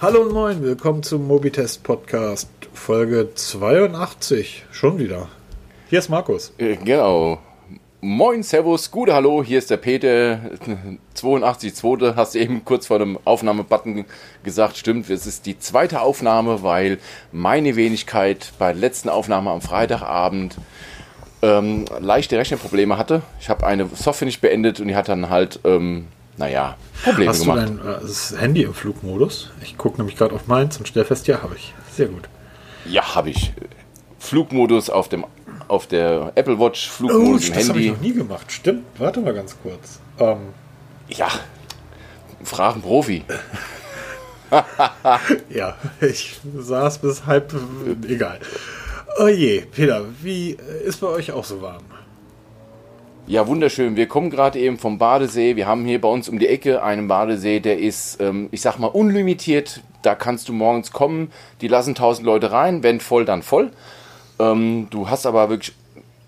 Hallo und moin, willkommen zum Mobitest Podcast, Folge 82. Schon wieder. Hier ist Markus. Äh, Genau. Moin, Servus, gute Hallo, hier ist der Peter, 82.2. Hast du eben kurz vor dem Aufnahmebutton gesagt, stimmt, es ist die zweite Aufnahme, weil meine Wenigkeit bei der letzten Aufnahme am Freitagabend ähm, leichte Rechnerprobleme hatte. Ich habe eine Software nicht beendet und die hat dann halt, ähm, naja, Probleme Hast gemacht. du dein äh, das Handy im Flugmodus? Ich gucke nämlich gerade auf meins und stelle fest, ja, habe ich. Sehr gut. ja, habe ich. Flugmodus auf dem auf der Apple Watch, Oh, Flugmodus im das habe ich Handy. noch nie gemacht. Stimmt, warte mal ganz kurz. Ähm, Ja, frag einen Profi. ja, ich saß bis halb, egal. Oh je, Peter, wie äh, ist bei euch auch so warm? Ja, wunderschön. Wir kommen gerade eben vom Badesee. Wir haben hier bei uns um die Ecke einen Badesee, der ist, ähm, ich sag mal, unlimitiert. Da kannst du morgens kommen. Die lassen 1000 Leute rein. Wenn voll, dann voll. Ähm, du hast aber wirklich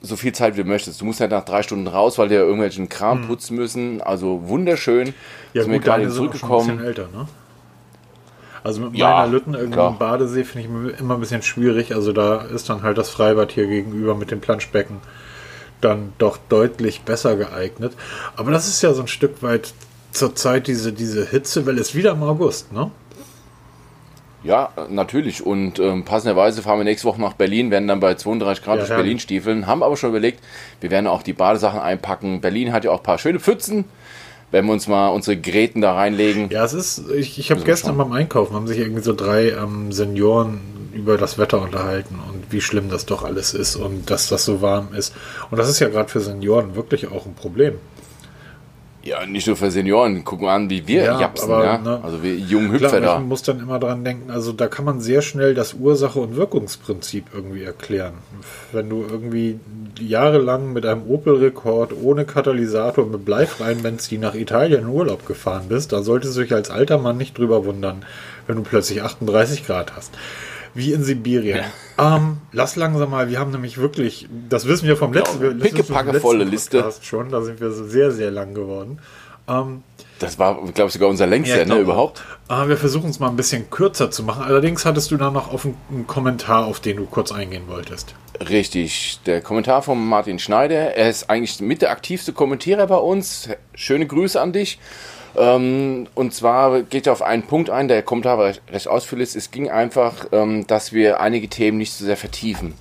so viel Zeit, wie du möchtest. Du musst ja nach drei Stunden raus, weil die ja irgendwelchen Kram putzen müssen. Also wunderschön. Ja, sind wir gut, gerade eben sind auch schon ein bisschen zurückgekommen. älter, ne? Also mit Ja, meiner Lütten irgendwie klar. im Badesee finde ich immer ein bisschen schwierig. Also da ist dann halt das Freibad hier gegenüber mit dem Planschbecken dann doch deutlich besser geeignet. Aber das ist ja so ein Stück weit zur Zeit diese, diese Hitzewelle ist wieder im August, ne? Ja, natürlich. Und ähm, passenderweise fahren wir nächste Woche nach Berlin, werden dann bei 32 Grad Ja, durch. Berlin stiefeln. Haben aber schon überlegt, wir werden auch die Badesachen einpacken. Berlin hat ja auch ein paar schöne Pfützen. Wenn wir uns mal unsere Gräten da reinlegen. Ja, es ist, ich, ich habe gestern beim Einkaufen, haben sich irgendwie so drei ähm, Senioren über das Wetter unterhalten und wie schlimm das doch alles ist und dass das so warm ist. Und das ist ja gerade für Senioren wirklich auch ein Problem. Ja, nicht nur für Senioren. Guck mal an, wie wir Ja, japsen. aber, ja? ne, Also wir jungen Hüpfer da. ich muss dann immer dran denken, also da kann man sehr schnell das Ursache- und Wirkungsprinzip irgendwie erklären. Wenn du irgendwie jahrelang mit einem Opel-Rekord ohne Katalysator mit bleifreiem Benzin nach Italien in Urlaub gefahren bist, da solltest du dich als alter Mann nicht drüber wundern, wenn du plötzlich 38 Grad hast. Wie in Sibirien. Ähm, lass langsam mal, wir haben nämlich wirklich, das wissen wir vom letzten, Ja, wissen wir vom letzten Liste. Podcast schon, da sind wir so sehr, sehr lang geworden. Ähm, Das war, glaube ich, sogar unser längster, ja, ne, glaube überhaupt. Ah, wir versuchen es mal ein bisschen kürzer zu machen. Allerdings hattest du da noch auf einen, einen Kommentar, auf den du kurz eingehen wolltest. Richtig. Der Kommentar von Martin Schneider. Er ist eigentlich mit der aktivste Kommentierer bei uns. Schöne Grüße an dich. Ähm, und zwar geht er auf einen Punkt ein, der Kommentar war recht, recht ausführlich. ist. Es ging einfach, ähm, dass wir einige Themen nicht so sehr vertiefen.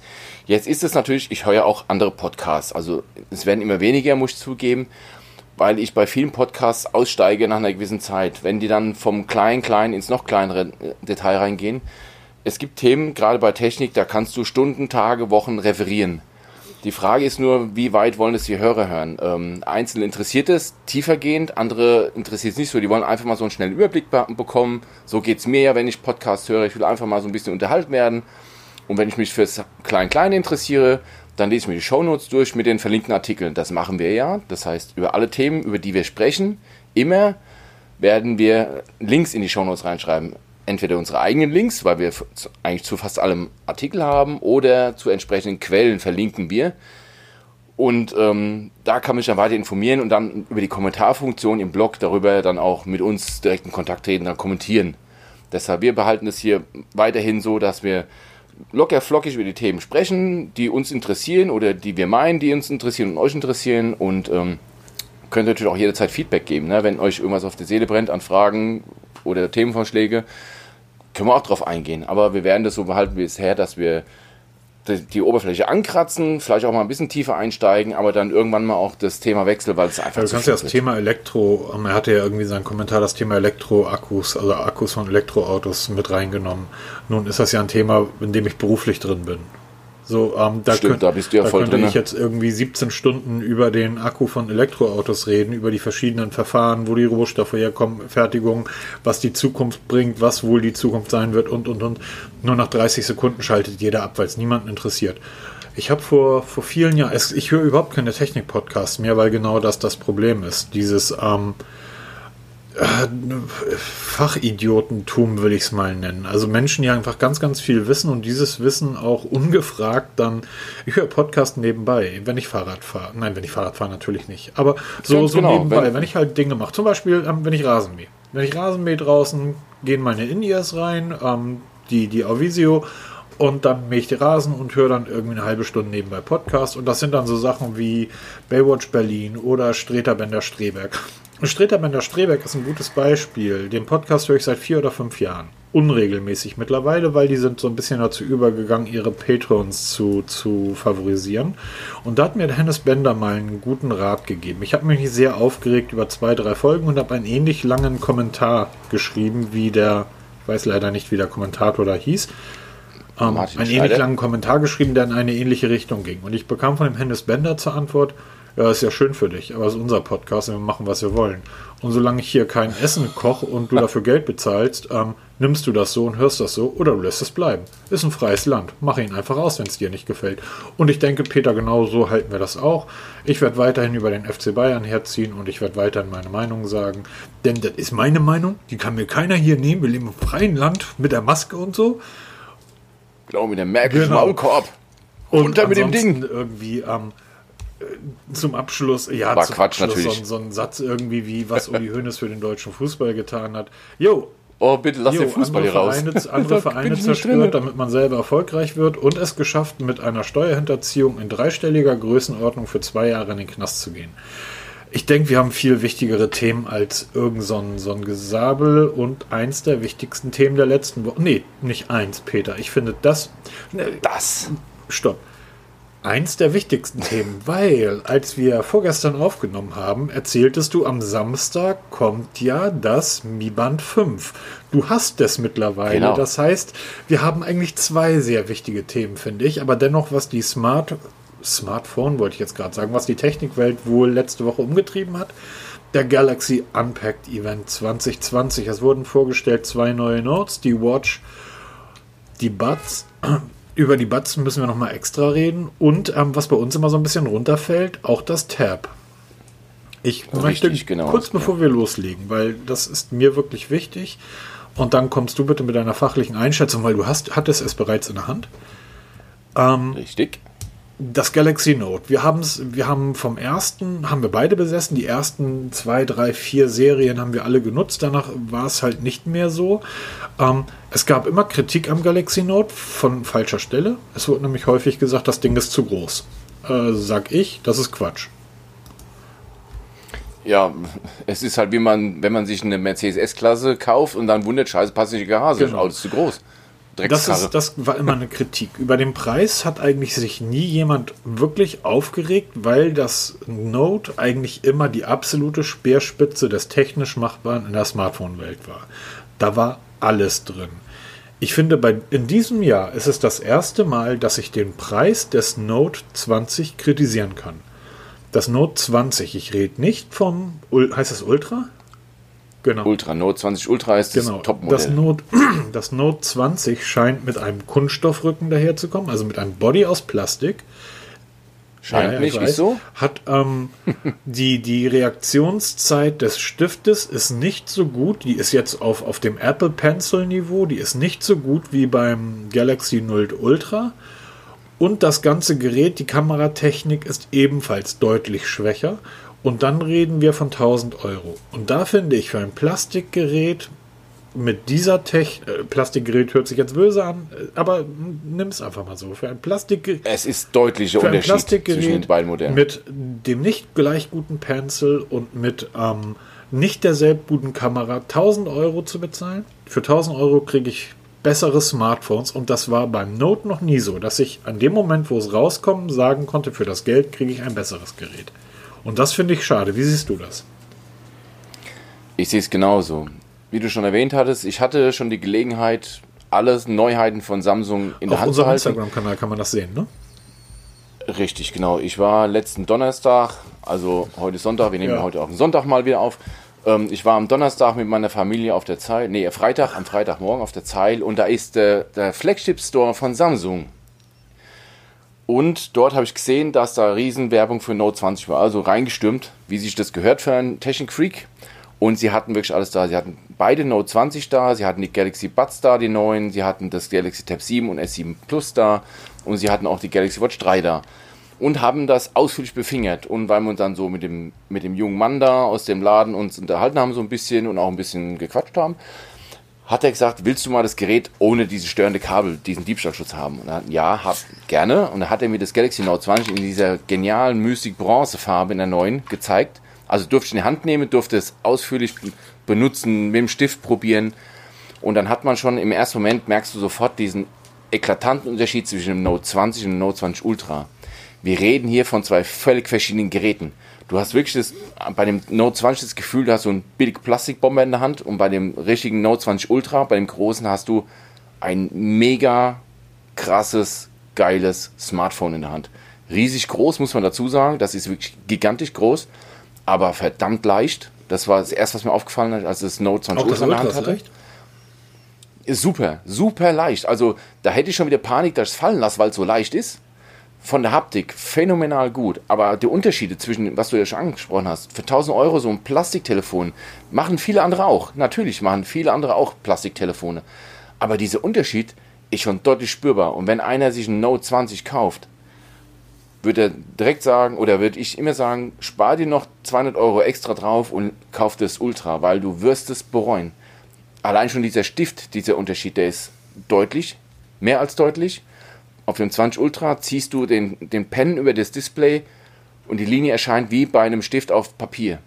Jetzt ist es natürlich, ich höre auch andere Podcasts. Also es werden immer weniger, muss ich zugeben, weil ich bei vielen Podcasts aussteige nach einer gewissen Zeit. Wenn die dann vom kleinen, kleinen ins noch kleinere äh, Detail reingehen. Es gibt Themen, gerade bei Technik, da kannst du Stunden, Tage, Wochen referieren. Die Frage ist nur, wie weit wollen es die Hörer hören? Ähm, Einzelne interessiert es tiefergehend, andere interessiert es nicht so. Die wollen einfach mal so einen schnellen Überblick be bekommen. So geht's mir ja, wenn ich Podcasts höre. Ich will einfach mal so ein bisschen unterhalten werden. Und wenn ich mich fürs Klein-Kleine interessiere, dann lese ich mir die Shownotes durch mit den verlinkten Artikeln. Das machen wir ja. Das heißt, über alle Themen, über die wir sprechen, immer werden wir Links in die Shownotes reinschreiben. Entweder unsere eigenen Links, weil wir eigentlich zu fast allem Artikel haben, oder zu entsprechenden Quellen verlinken wir. Und ähm, da kann man sich dann weiter informieren und dann über die Kommentarfunktion im Blog darüber dann auch mit uns direkt in Kontakt treten, dann kommentieren. Deshalb, wir behalten es hier weiterhin so, dass wir locker flockig über die Themen sprechen, die uns interessieren oder die wir meinen, die uns interessieren und euch interessieren und ähm, könnt natürlich auch jederzeit Feedback geben, ne? wenn euch irgendwas auf die Seele brennt an Fragen oder Themenvorschläge, können wir auch drauf eingehen. Aber wir werden das so behalten wie bisher, dass wir die, Oberfläche ankratzen, vielleicht auch mal ein bisschen tiefer einsteigen, aber dann irgendwann mal auch das Thema wechseln, weil es einfach Du zu kannst ja das wird. Thema Elektro, ähm, er hatte ja irgendwie seinen Kommentar, das Thema Elektroakkus, also Akkus von Elektroautos mit reingenommen. Nun ist das ja ein Thema, in dem ich beruflich drin bin. So, ähm, da, Stimmt, könnt- da bist du ja voll könnte drin, ich ne? jetzt irgendwie 17 Stunden über den Akku von Elektroautos reden, über die verschiedenen Verfahren, wo die Rohstoffe herkommen, Fertigung, was die Zukunft bringt, was wohl die Zukunft sein wird und, und, und. Nur nach 30 Sekunden schaltet jeder ab, weil es niemanden interessiert. Ich habe vor, vor vielen Jahren, es, ich höre überhaupt keine Technik-Podcasts mehr, weil genau das das Problem ist. Dieses ähm, äh, Fachidiotentum will ich es mal nennen. Also Menschen, die einfach ganz, ganz viel wissen und dieses Wissen auch ungefragt dann. Ich höre Podcast nebenbei, wenn ich Fahrrad fahre. Nein, wenn ich Fahrrad fahre natürlich nicht. Aber so, Ganz so genau, nebenbei, wenn- wenn, ich halt Dinge mache. Zum Beispiel, ähm, wenn ich Rasen mähe. Wenn ich Rasen mähe draußen, gehen meine In-Ears rein, ähm, die, die Auvisio und dann mähe ich die Rasen und höre dann irgendwie eine halbe Stunde nebenbei Podcast. Und das sind dann so Sachen wie Baywatch Berlin oder Streter Bender Streberg. Streter Bender Streberg ist ein gutes Beispiel. Den Podcast höre ich seit vier oder fünf Jahren. Unregelmäßig mittlerweile, weil die sind so ein bisschen dazu übergegangen, ihre Patrons zu, zu favorisieren. Und da hat mir der Hennes Bender mal einen guten Rat gegeben. Ich habe mich sehr aufgeregt über zwei, drei Folgen und habe einen ähnlich langen Kommentar geschrieben, wie der, ich weiß leider nicht, wie der Kommentator da hieß, ähm, einen ähnlich langen Kommentar geschrieben, der in eine ähnliche Richtung ging. Und ich bekam von dem Hennes Bender zur Antwort, ja, ist ja schön für dich, aber es ist unser Podcast und wir machen, was wir wollen. Und solange ich hier kein Essen koche und du dafür Geld bezahlst, ähm, nimmst du das so und hörst das so oder du lässt es bleiben. Ist ein freies Land. Mach ihn einfach aus, wenn es dir nicht gefällt. Und ich denke, Peter, genau so halten wir das auch. Ich werde weiterhin über den FC Bayern herziehen und ich werde weiterhin meine Meinung sagen. Denn das ist meine Meinung, die kann mir keiner hier nehmen. Wir leben im freien Land mit der Maske und so. Genau, mit dem märkischen genau. Maulkorb. Und Runter mit dem Ding. Irgendwie ähm, äh, zum Abschluss, ja, War zum Quatsch Abschluss natürlich. So, so ein Satz irgendwie wie, was Uli Hoeneß für den deutschen Fußball getan hat. Jo, Oh, bitte lass jo, den Fußball hier raus. Vereine, andere Vereine zerstört, damit man selber erfolgreich wird und es geschafft, mit einer Steuerhinterziehung in dreistelliger Größenordnung für zwei Jahre in den Knast zu gehen. Ich denke, wir haben viel wichtigere Themen als irgend so ein, so ein Gesabel und eins der wichtigsten Themen der letzten Woche. Nee, nicht eins, Peter. Ich finde das. Das. Stopp. Eins der wichtigsten Themen, weil als wir vorgestern aufgenommen haben, erzähltest du, am Samstag kommt ja das Mi Band 5. Du hast es mittlerweile. Genau. Das heißt, wir haben eigentlich zwei sehr wichtige Themen, finde ich. Aber dennoch, was die Smart Smartphone, wollte ich jetzt gerade sagen, was die Technikwelt wohl letzte Woche umgetrieben hat. Der Galaxy Unpacked Event 2020. Es wurden vorgestellt zwei neue Notes, die Watch, die Buds. Über die Buds müssen wir nochmal extra reden. Und ähm, was bei uns immer so ein bisschen runterfällt, auch das Tab. Ich Richtig, möchte genau. kurz bevor wir loslegen, weil das ist mir wirklich wichtig. Und dann kommst du bitte mit deiner fachlichen Einschätzung, weil du hast, hattest es bereits in der Hand. Ähm, Richtig. Das Galaxy Note. Wir haben es, wir haben vom ersten, haben wir beide besessen. Die ersten zwei, drei, vier Serien haben wir alle genutzt. Danach war es halt nicht mehr so. Ähm, es gab immer Kritik am Galaxy Note von falscher Stelle. Es wurde nämlich häufig gesagt, das Ding ist zu groß. Äh, sag ich, das ist Quatsch. Ja, es ist halt wie man, wenn man sich eine Mercedes S-Klasse kauft und dann wundert, scheiße, passt nicht in die Garage, Genau. das Auto ist zu groß. Das, ist, das war immer eine Kritik. Über den Preis hat eigentlich sich nie jemand wirklich aufgeregt, weil das Note eigentlich immer die absolute Speerspitze des technisch Machbaren in der Smartphone-Welt war. Da war alles drin. Ich finde, bei, in diesem Jahr ist es das erste Mal, dass ich den Preis des Note 20 kritisieren kann. Das Note 20, ich rede nicht vom, heißt das Ultra? Genau. Ultra, Note 20 Ultra ist das Genau. Das Topmodell. Note, das Note 20 scheint mit einem Kunststoffrücken daherzukommen, also mit einem Body aus Plastik. Scheint Ja, nicht, ich weiß. wieso? Hat ähm, die, die Reaktionszeit des Stiftes ist nicht so gut. Die ist jetzt auf, auf dem Apple Pencil Niveau. Die ist nicht so gut wie beim Galaxy Note Ultra. Und das ganze Gerät, die Kameratechnik ist ebenfalls deutlich schwächer. Und dann reden wir von 1000 Euro. Und da finde ich für ein Plastikgerät mit dieser Technik, äh, Plastikgerät hört sich jetzt böse an, äh, aber nimm es einfach mal so. Für ein Plastikgerät Es ist deutlicher für ein Unterschied zwischen den Plastikgerät beiden Modellen. mit dem nicht gleich guten Pencil und mit ähm, nicht derselben guten Kamera 1000 Euro zu bezahlen. Für 1000 Euro kriege ich bessere Smartphones und das war beim Note noch nie so, dass ich an dem Moment, wo es rauskommt, sagen konnte, für das Geld kriege ich ein besseres Gerät. Und das finde ich schade. Wie siehst du das? Ich sehe es genauso. Wie du schon erwähnt hattest, ich hatte schon die Gelegenheit, alles Neuheiten von Samsung in der Auf Hand zu unserem halten. Instagram-Kanal kann man das sehen, ne? Richtig, genau. Ich war letzten Donnerstag, also heute ist Sonntag, wir nehmen Ja. heute auf den Sonntag mal wieder auf. Ähm, ich war am Donnerstag mit meiner Familie auf der Zeil, nee, Freitag, am Freitagmorgen auf der Zeil und da ist der, der Flagship Store von Samsung. Und dort habe ich gesehen, dass da Riesenwerbung für Note 20 war. Also reingestürmt, wie sich das gehört für einen Technik-Freak. Und sie hatten wirklich alles da. Sie hatten beide Note 20 da, sie hatten die Galaxy Buds da, die neuen, sie hatten das Galaxy Tab 7 und S7 Plus da und sie hatten auch die Galaxy Watch 3 da. Und haben das ausführlich befingert. Und weil wir uns dann so mit dem, mit dem jungen Mann da aus dem Laden uns unterhalten haben, so ein bisschen und auch ein bisschen gequatscht haben, hat er gesagt, willst du mal das Gerät ohne diese störende Kabel, diesen Diebstahlschutz haben? Und dann, ja, hab, gerne. Und dann hat er mir das Galaxy Note 20 in dieser genialen Mystic Bronze Farbe in der neuen gezeigt. Also durfte ich in die Hand nehmen, durfte es ausführlich benutzen, mit dem Stift probieren. Und dann hat man schon im ersten Moment, merkst du sofort diesen eklatanten Unterschied zwischen dem Note 20 und dem Note 20 Ultra. Wir reden hier von zwei völlig verschiedenen Geräten. Du hast wirklich das, bei dem Note 20 das Gefühl, du hast so ein billig Plastikbomber in der Hand und bei dem richtigen Note 20 Ultra, bei dem großen, hast du ein mega krasses, geiles Smartphone in der Hand. Riesig groß, muss man dazu sagen. Das ist wirklich gigantisch groß, aber verdammt leicht. Das war das erste, was mir aufgefallen hat, als das Note 20 Auch Ultra in der Hand hatte. recht? Ist super, super leicht. Also da hätte ich schon wieder Panik, dass ich es fallen lasse, weil es so leicht ist. Von der Haptik phänomenal gut. Aber die Unterschiede zwischen, was du ja schon angesprochen hast, für 1000 Euro so ein Plastiktelefon machen viele andere auch. Natürlich machen viele andere auch Plastiktelefone. Aber dieser Unterschied ist schon deutlich spürbar. Und wenn einer sich ein Note 20 kauft, würde er direkt sagen, oder würde ich immer sagen, spar dir noch 200 Euro extra drauf und kauf das Ultra, weil du wirst es bereuen. Allein schon dieser Stift, dieser Unterschied, der ist deutlich, mehr als deutlich. Auf dem 20 Ultra ziehst du den, den Pen über das Display und die Linie erscheint wie bei einem Stift auf Papier.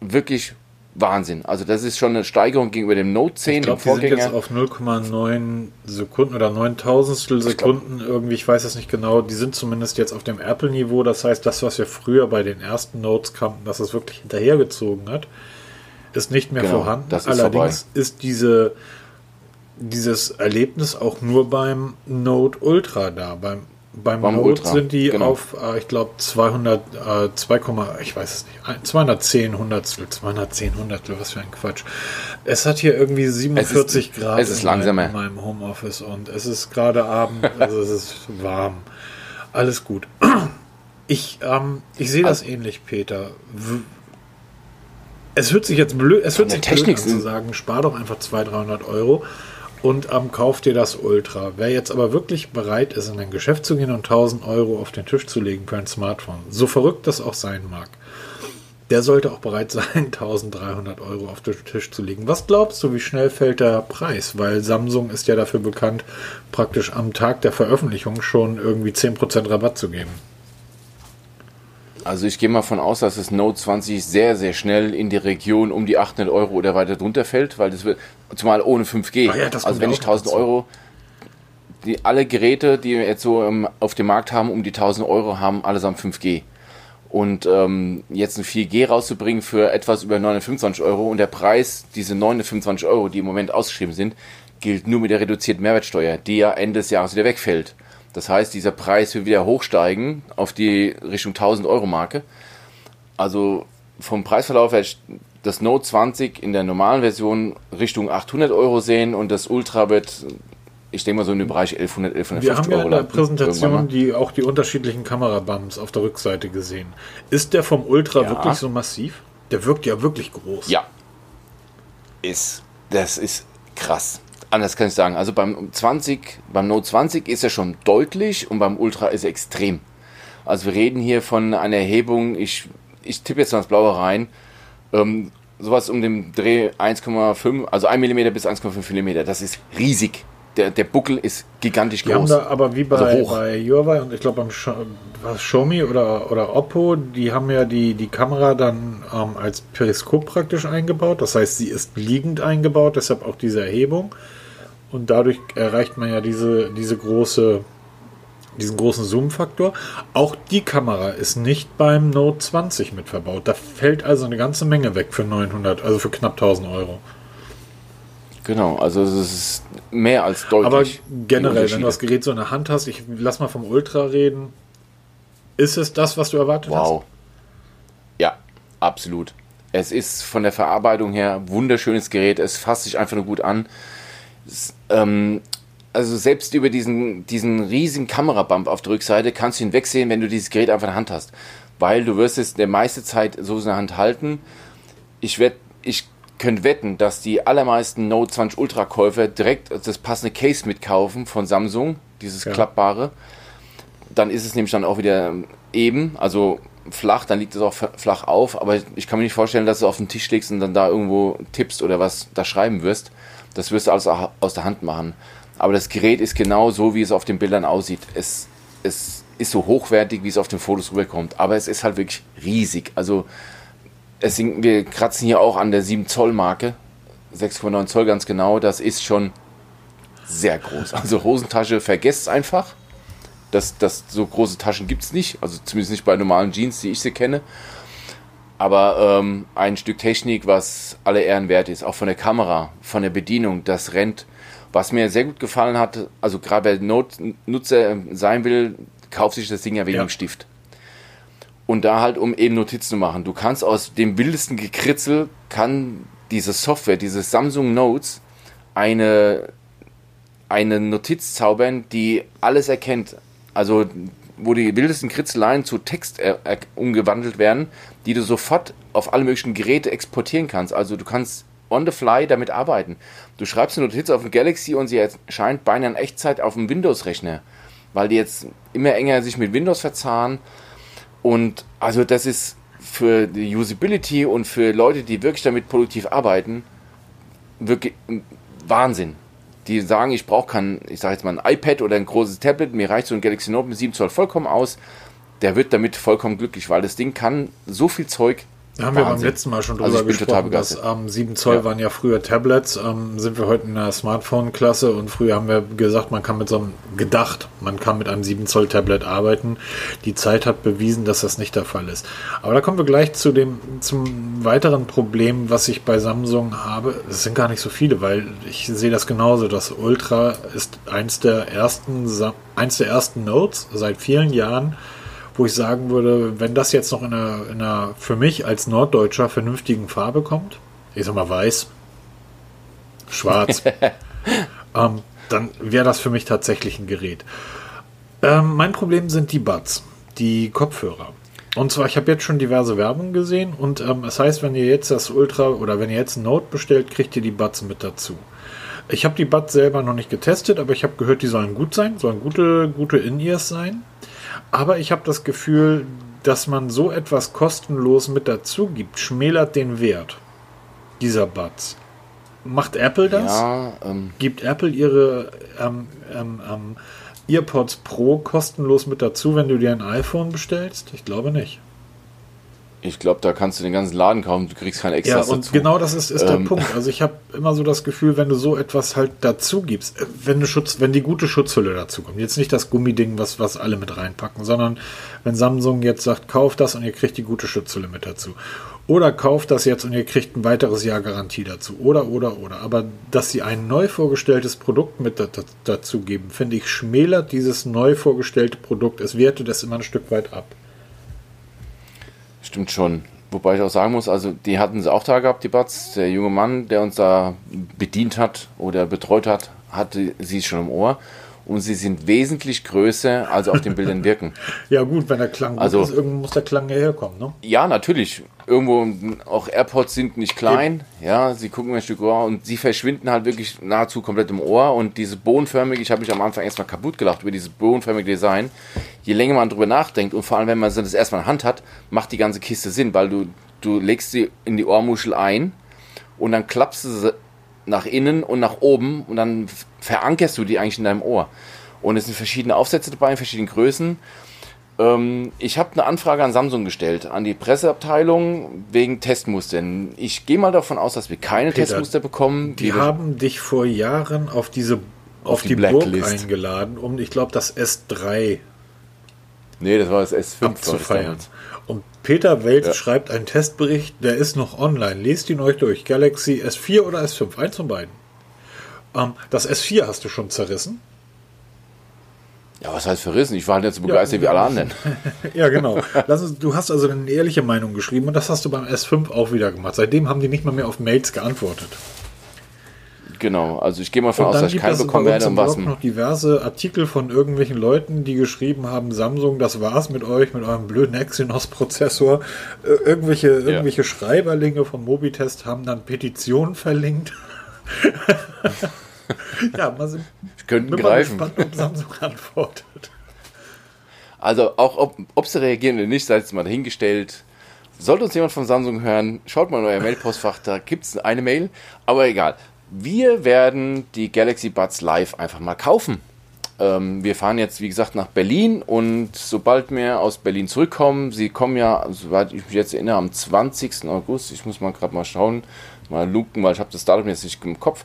Wirklich Wahnsinn. Also das ist schon eine Steigerung gegenüber dem Note 10, Ich dem glaube, die sind Vorgänger. jetzt auf 0,9 Sekunden oder 9000 Sekunden irgendwie, ich weiß es nicht genau, die sind zumindest jetzt auf dem Apple-Niveau. Das heißt, das, was wir früher bei den ersten Notes kannten, dass es wirklich hinterhergezogen hat, ist nicht mehr Genau, vorhanden. das ist Allerdings ist diese, dieses Erlebnis auch nur beim Note Ultra da. Beim, beim, Beim Note Ultra, sind die genau. auf, äh, ich glaube, 200, äh, 2, ich weiß es nicht, ein- 210 Hundertstel, 210 Hundertstel, was für ein Quatsch. Es hat hier irgendwie 47 Grad es ist in, meinem, langsamer. in meinem Homeoffice und es ist gerade Abend, also es ist warm. Alles gut. Ich, ähm, ich sehe das ähnlich, Peter. W- Es hört sich jetzt blöd, es hört sich blöd Technik an zu sagen, spar doch einfach 200, 300 Euro und ähm, kauf dir das Ultra. Wer jetzt aber wirklich bereit ist, in ein Geschäft zu gehen und 1000 Euro auf den Tisch zu legen für ein Smartphone, so verrückt das auch sein mag, der sollte auch bereit sein, 1300 Euro auf den Tisch zu legen. Was glaubst du, wie schnell fällt der Preis? Weil Samsung ist ja dafür bekannt, praktisch am Tag der Veröffentlichung schon irgendwie 10% Rabatt zu geben. Also ich gehe mal von aus, dass das Note 20 sehr, sehr schnell in die Region um die 800 Euro oder weiter drunter fällt, weil das wird, zumal ohne 5G. Ah ja, das also wenn ich 1000 dazu. Euro, die, alle Geräte, die wir jetzt so ähm, auf dem Markt haben, um die 1000 Euro, haben allesamt 5G. Und ähm, jetzt ein 4G rauszubringen für etwas über 925 Euro und der Preis, diese 925 Euro, die im Moment ausgeschrieben sind, gilt nur mit der reduzierten Mehrwertsteuer, die ja Ende des Jahres wieder wegfällt. Das heißt, dieser Preis wird wieder hochsteigen auf die Richtung 1000 Euro Marke. Also vom Preisverlauf her das Note 20 in der normalen Version Richtung 800 Euro sehen und das Ultra wird, ich denke mal so in dem Bereich 1100, 1150 Wir haben ja Euro in der Präsentation die, auch die unterschiedlichen Kamerabums auf der Rückseite gesehen. Ist der vom Ultra Ja. wirklich so massiv? Der wirkt ja wirklich groß. Ja. Ist, das ist krass. Anders kann ich sagen. Also beim 20, beim Note 20 ist er schon deutlich und beim Ultra ist er extrem. Also wir reden hier von einer Erhebung, ich, ich tippe jetzt mal ins Blaue rein, ähm, sowas um den Dreh 1,5, also 1 mm bis 1,5 mm. Das ist riesig. Der, der Buckel ist gigantisch Die haben groß. da aber wie bei, Also bei Huawei und ich glaube beim Sh was, Xiaomi oder, oder Oppo, die haben ja die, die Kamera dann ähm, als Periskop praktisch eingebaut. Das heißt, sie ist liegend eingebaut, deshalb auch diese Erhebung. Und dadurch erreicht man ja diese, diese große, diesen großen Zoom-Faktor. Auch die Kamera ist nicht beim Note 20 mit verbaut. Da fällt also eine ganze Menge weg für 900, also für knapp 1000 Euro. Genau, also es ist mehr als deutlich. Aber generell, wenn du das Gerät so in der Hand hast, ich lass mal vom Ultra reden, ist es das, was du erwartet Wow. Ja, absolut. Es ist von der Verarbeitung her ein wunderschönes Gerät. Es fasst sich einfach nur gut an. Es, ähm, also selbst über diesen, diesen riesigen Kamerabump auf der Rückseite kannst du ihn wegsehen, wenn du dieses Gerät einfach in der Hand hast. Weil du wirst es der meiste Zeit so in der Hand halten. Ich werde, ich könnte wetten, dass die allermeisten Note 20 Ultra Käufer direkt das passende Case mitkaufen von Samsung, dieses Ja. klappbare dann ist es nämlich dann auch wieder eben, also flach, dann liegt es auch flach auf, aber ich kann mir nicht vorstellen, dass du auf den Tisch legst und dann da irgendwo tippst oder was da schreiben wirst. Das wirst du alles aus der Hand machen. Aber das Gerät ist genau so, wie es auf den Bildern aussieht. Es, es ist so hochwertig, wie es auf den Fotos rüberkommt. Aber es ist halt wirklich riesig. Also es wir kratzen hier auch an der 7 Zoll Marke. 6,9 Zoll ganz genau. Das ist schon sehr groß. Also Hosentasche, vergesst es einfach. Das, das, so große Taschen gibt es nicht. Also zumindest nicht bei normalen Jeans, die ich sie kenne. Aber ähm, ein Stück Technik, was alle Ehren wert ist, auch von der Kamera, von der Bedienung, das rennt. Was mir sehr gut gefallen hat, also gerade wer Nutzer sein will, kauft sich das Ding ja wegen ja. dem Stift. Und da halt, um eben Notizen zu machen. Du kannst aus dem wildesten Gekritzel, kann diese Software, diese Samsung Notes, eine, eine Notiz zaubern, die alles erkennt. Also, wo die wildesten Kritzeleien zu Text er, er, umgewandelt werden, die du sofort auf alle möglichen Geräte exportieren kannst. Also, du kannst on the fly damit arbeiten. Du schreibst eine Notiz auf ein Galaxy und sie erscheint beinahe in Echtzeit auf dem Windows-Rechner weil die jetzt immer enger sich mit Windows verzahnen. Und also das ist für die Usability und für Leute, die wirklich damit produktiv arbeiten, wirklich Wahnsinn. Die sagen, ich brauche kein, ich sage jetzt mal ein iPad oder ein großes Tablet, mir reicht so ein Galaxy Note mit 7 Zoll vollkommen aus. Der wird damit vollkommen glücklich, weil das Ding kann so viel Zeug da haben Wahnsinn. wir beim letzten Mal schon also drüber also gesprochen, dass ähm, 7 Zoll ja. waren ja früher Tablets, ähm, sind wir heute in der Smartphone-Klasse und früher haben wir gesagt, man kann mit so einem, gedacht, man kann mit einem 7 Zoll Tablet arbeiten. Die Zeit hat bewiesen, dass das nicht der Fall ist. Aber da kommen wir gleich zu dem, zum weiteren Problem, was ich bei Samsung habe. Es sind gar nicht so viele, weil ich sehe das genauso. Das Ultra ist eins der ersten, eins der ersten Notes seit vielen Jahren, wo ich sagen würde, wenn das jetzt noch in einer, in einer für mich als Norddeutscher vernünftigen Farbe kommt, ich sag mal weiß, schwarz, ähm, dann wäre das für mich tatsächlich ein Gerät. Ähm, mein Problem sind die Buds, die Kopfhörer. Und zwar, ich habe jetzt schon diverse Werbung gesehen und ähm, es heißt, wenn ihr jetzt das Ultra oder wenn ihr jetzt ein Note bestellt, kriegt ihr die Buds mit dazu. Ich habe die Buds selber noch nicht getestet, aber ich habe gehört, die sollen gut sein, sollen gute, gute In-Ears sein. Aber ich habe das Gefühl, dass man so etwas kostenlos mit dazu gibt, schmälert den Wert dieser Buds. Macht Apple das? Ja, ähm, Gibt Apple ihre ähm, ähm, ähm EarPods Pro kostenlos mit dazu, wenn du dir ein iPhone bestellst? Ich glaube nicht. Ich glaube, da kannst du den ganzen Laden kaufen, du kriegst kein extra. Ja, und dazu. genau das ist, ist ähm. der Punkt. Also ich habe immer so das Gefühl, wenn du so etwas halt dazu gibst, äh, wenn du Schutz, wenn die gute Schutzhülle dazu kommt, jetzt nicht das Gummiding, was, was alle mit reinpacken, sondern wenn Samsung jetzt sagt, kauft das und ihr kriegt die gute Schutzhülle mit dazu. Oder kauft das jetzt und ihr kriegt ein weiteres Jahr Garantie dazu. Oder, oder, oder. Aber dass sie ein neu vorgestelltes Produkt mit dazu geben, finde ich, schmälert dieses neu vorgestellte Produkt. Es wertet es immer ein Stück weit ab. Stimmt schon. Wobei ich auch sagen muss, also die hatten sie auch da gehabt, die Bats. Der junge Mann, der uns da bedient hat oder betreut hat, hatte sie schon im Ohr und sie sind wesentlich größer, als auf den Bildern wirken. ja gut, wenn der Klang also, ist, irgendwo muss der Klang herkommen, ne? Ja, natürlich. Irgendwo, auch AirPods sind nicht klein, Eben. ja, sie gucken ein Stück Ohr und sie verschwinden halt wirklich nahezu komplett im Ohr und diese bohnenförmige, ich habe mich am Anfang erstmal kaputt gelacht über dieses bohnenförmige Design. Je länger man drüber nachdenkt und vor allem, wenn man das erstmal in Hand hat, macht die ganze Kiste Sinn, weil du, du legst sie in die Ohrmuschel ein und dann klappst du sie nach innen und nach oben und dann verankerst du die eigentlich in deinem Ohr. Und es sind verschiedene Aufsätze dabei in verschiedenen Größen. Ähm, ich habe eine Anfrage an Samsung gestellt, an die Presseabteilung wegen Testmustern. Ich gehe mal davon aus, dass wir keine Peter, Testmuster bekommen. Die haben dich vor Jahren auf diese auf, auf die, die Burg eingeladen, um, ich glaube, das S3 Nee, das war das S5. Abzufeiern. Und Peter Welt ja. schreibt einen Testbericht, der ist noch online. Lest ihn euch durch. Galaxy S4 oder S5, eins von beiden. Ähm, das S4 hast du schon zerrissen. Ja, was heißt verrissen? Ich war halt nicht so begeistert ja, wie alle anderen. ja, genau. Uns, du hast also eine ehrliche Meinung geschrieben und das hast du beim S5 auch wieder gemacht. Seitdem haben die nicht mal mehr auf Mails geantwortet. Genau, also ich gehe mal davon aus, dass ich keine bekommen werde. Und was noch diverse Artikel von irgendwelchen Leuten, die geschrieben haben, Samsung, das war's mit euch, mit eurem blöden Exynos-Prozessor. Äh, irgendwelche, ja. irgendwelche Schreiberlinge vom Mobitest haben dann Petitionen verlinkt. ja, mal sind, ich könnte greifen. gespannt, ob Samsung antwortet. Also auch ob, ob sie reagieren oder nicht, sei es mal dahingestellt. Sollte uns jemand von Samsung hören, schaut mal in euer Mailpostfach, da gibt es eine Mail, aber egal. Wir werden die Galaxy Buds Live einfach mal kaufen. Ähm, wir fahren jetzt, wie gesagt, nach Berlin und sobald wir aus Berlin zurückkommen, sie kommen ja, soweit ich mich jetzt erinnere, am 20. August, ich muss mal gerade mal schauen, mal luken, weil ich habe das Datum jetzt nicht im Kopf.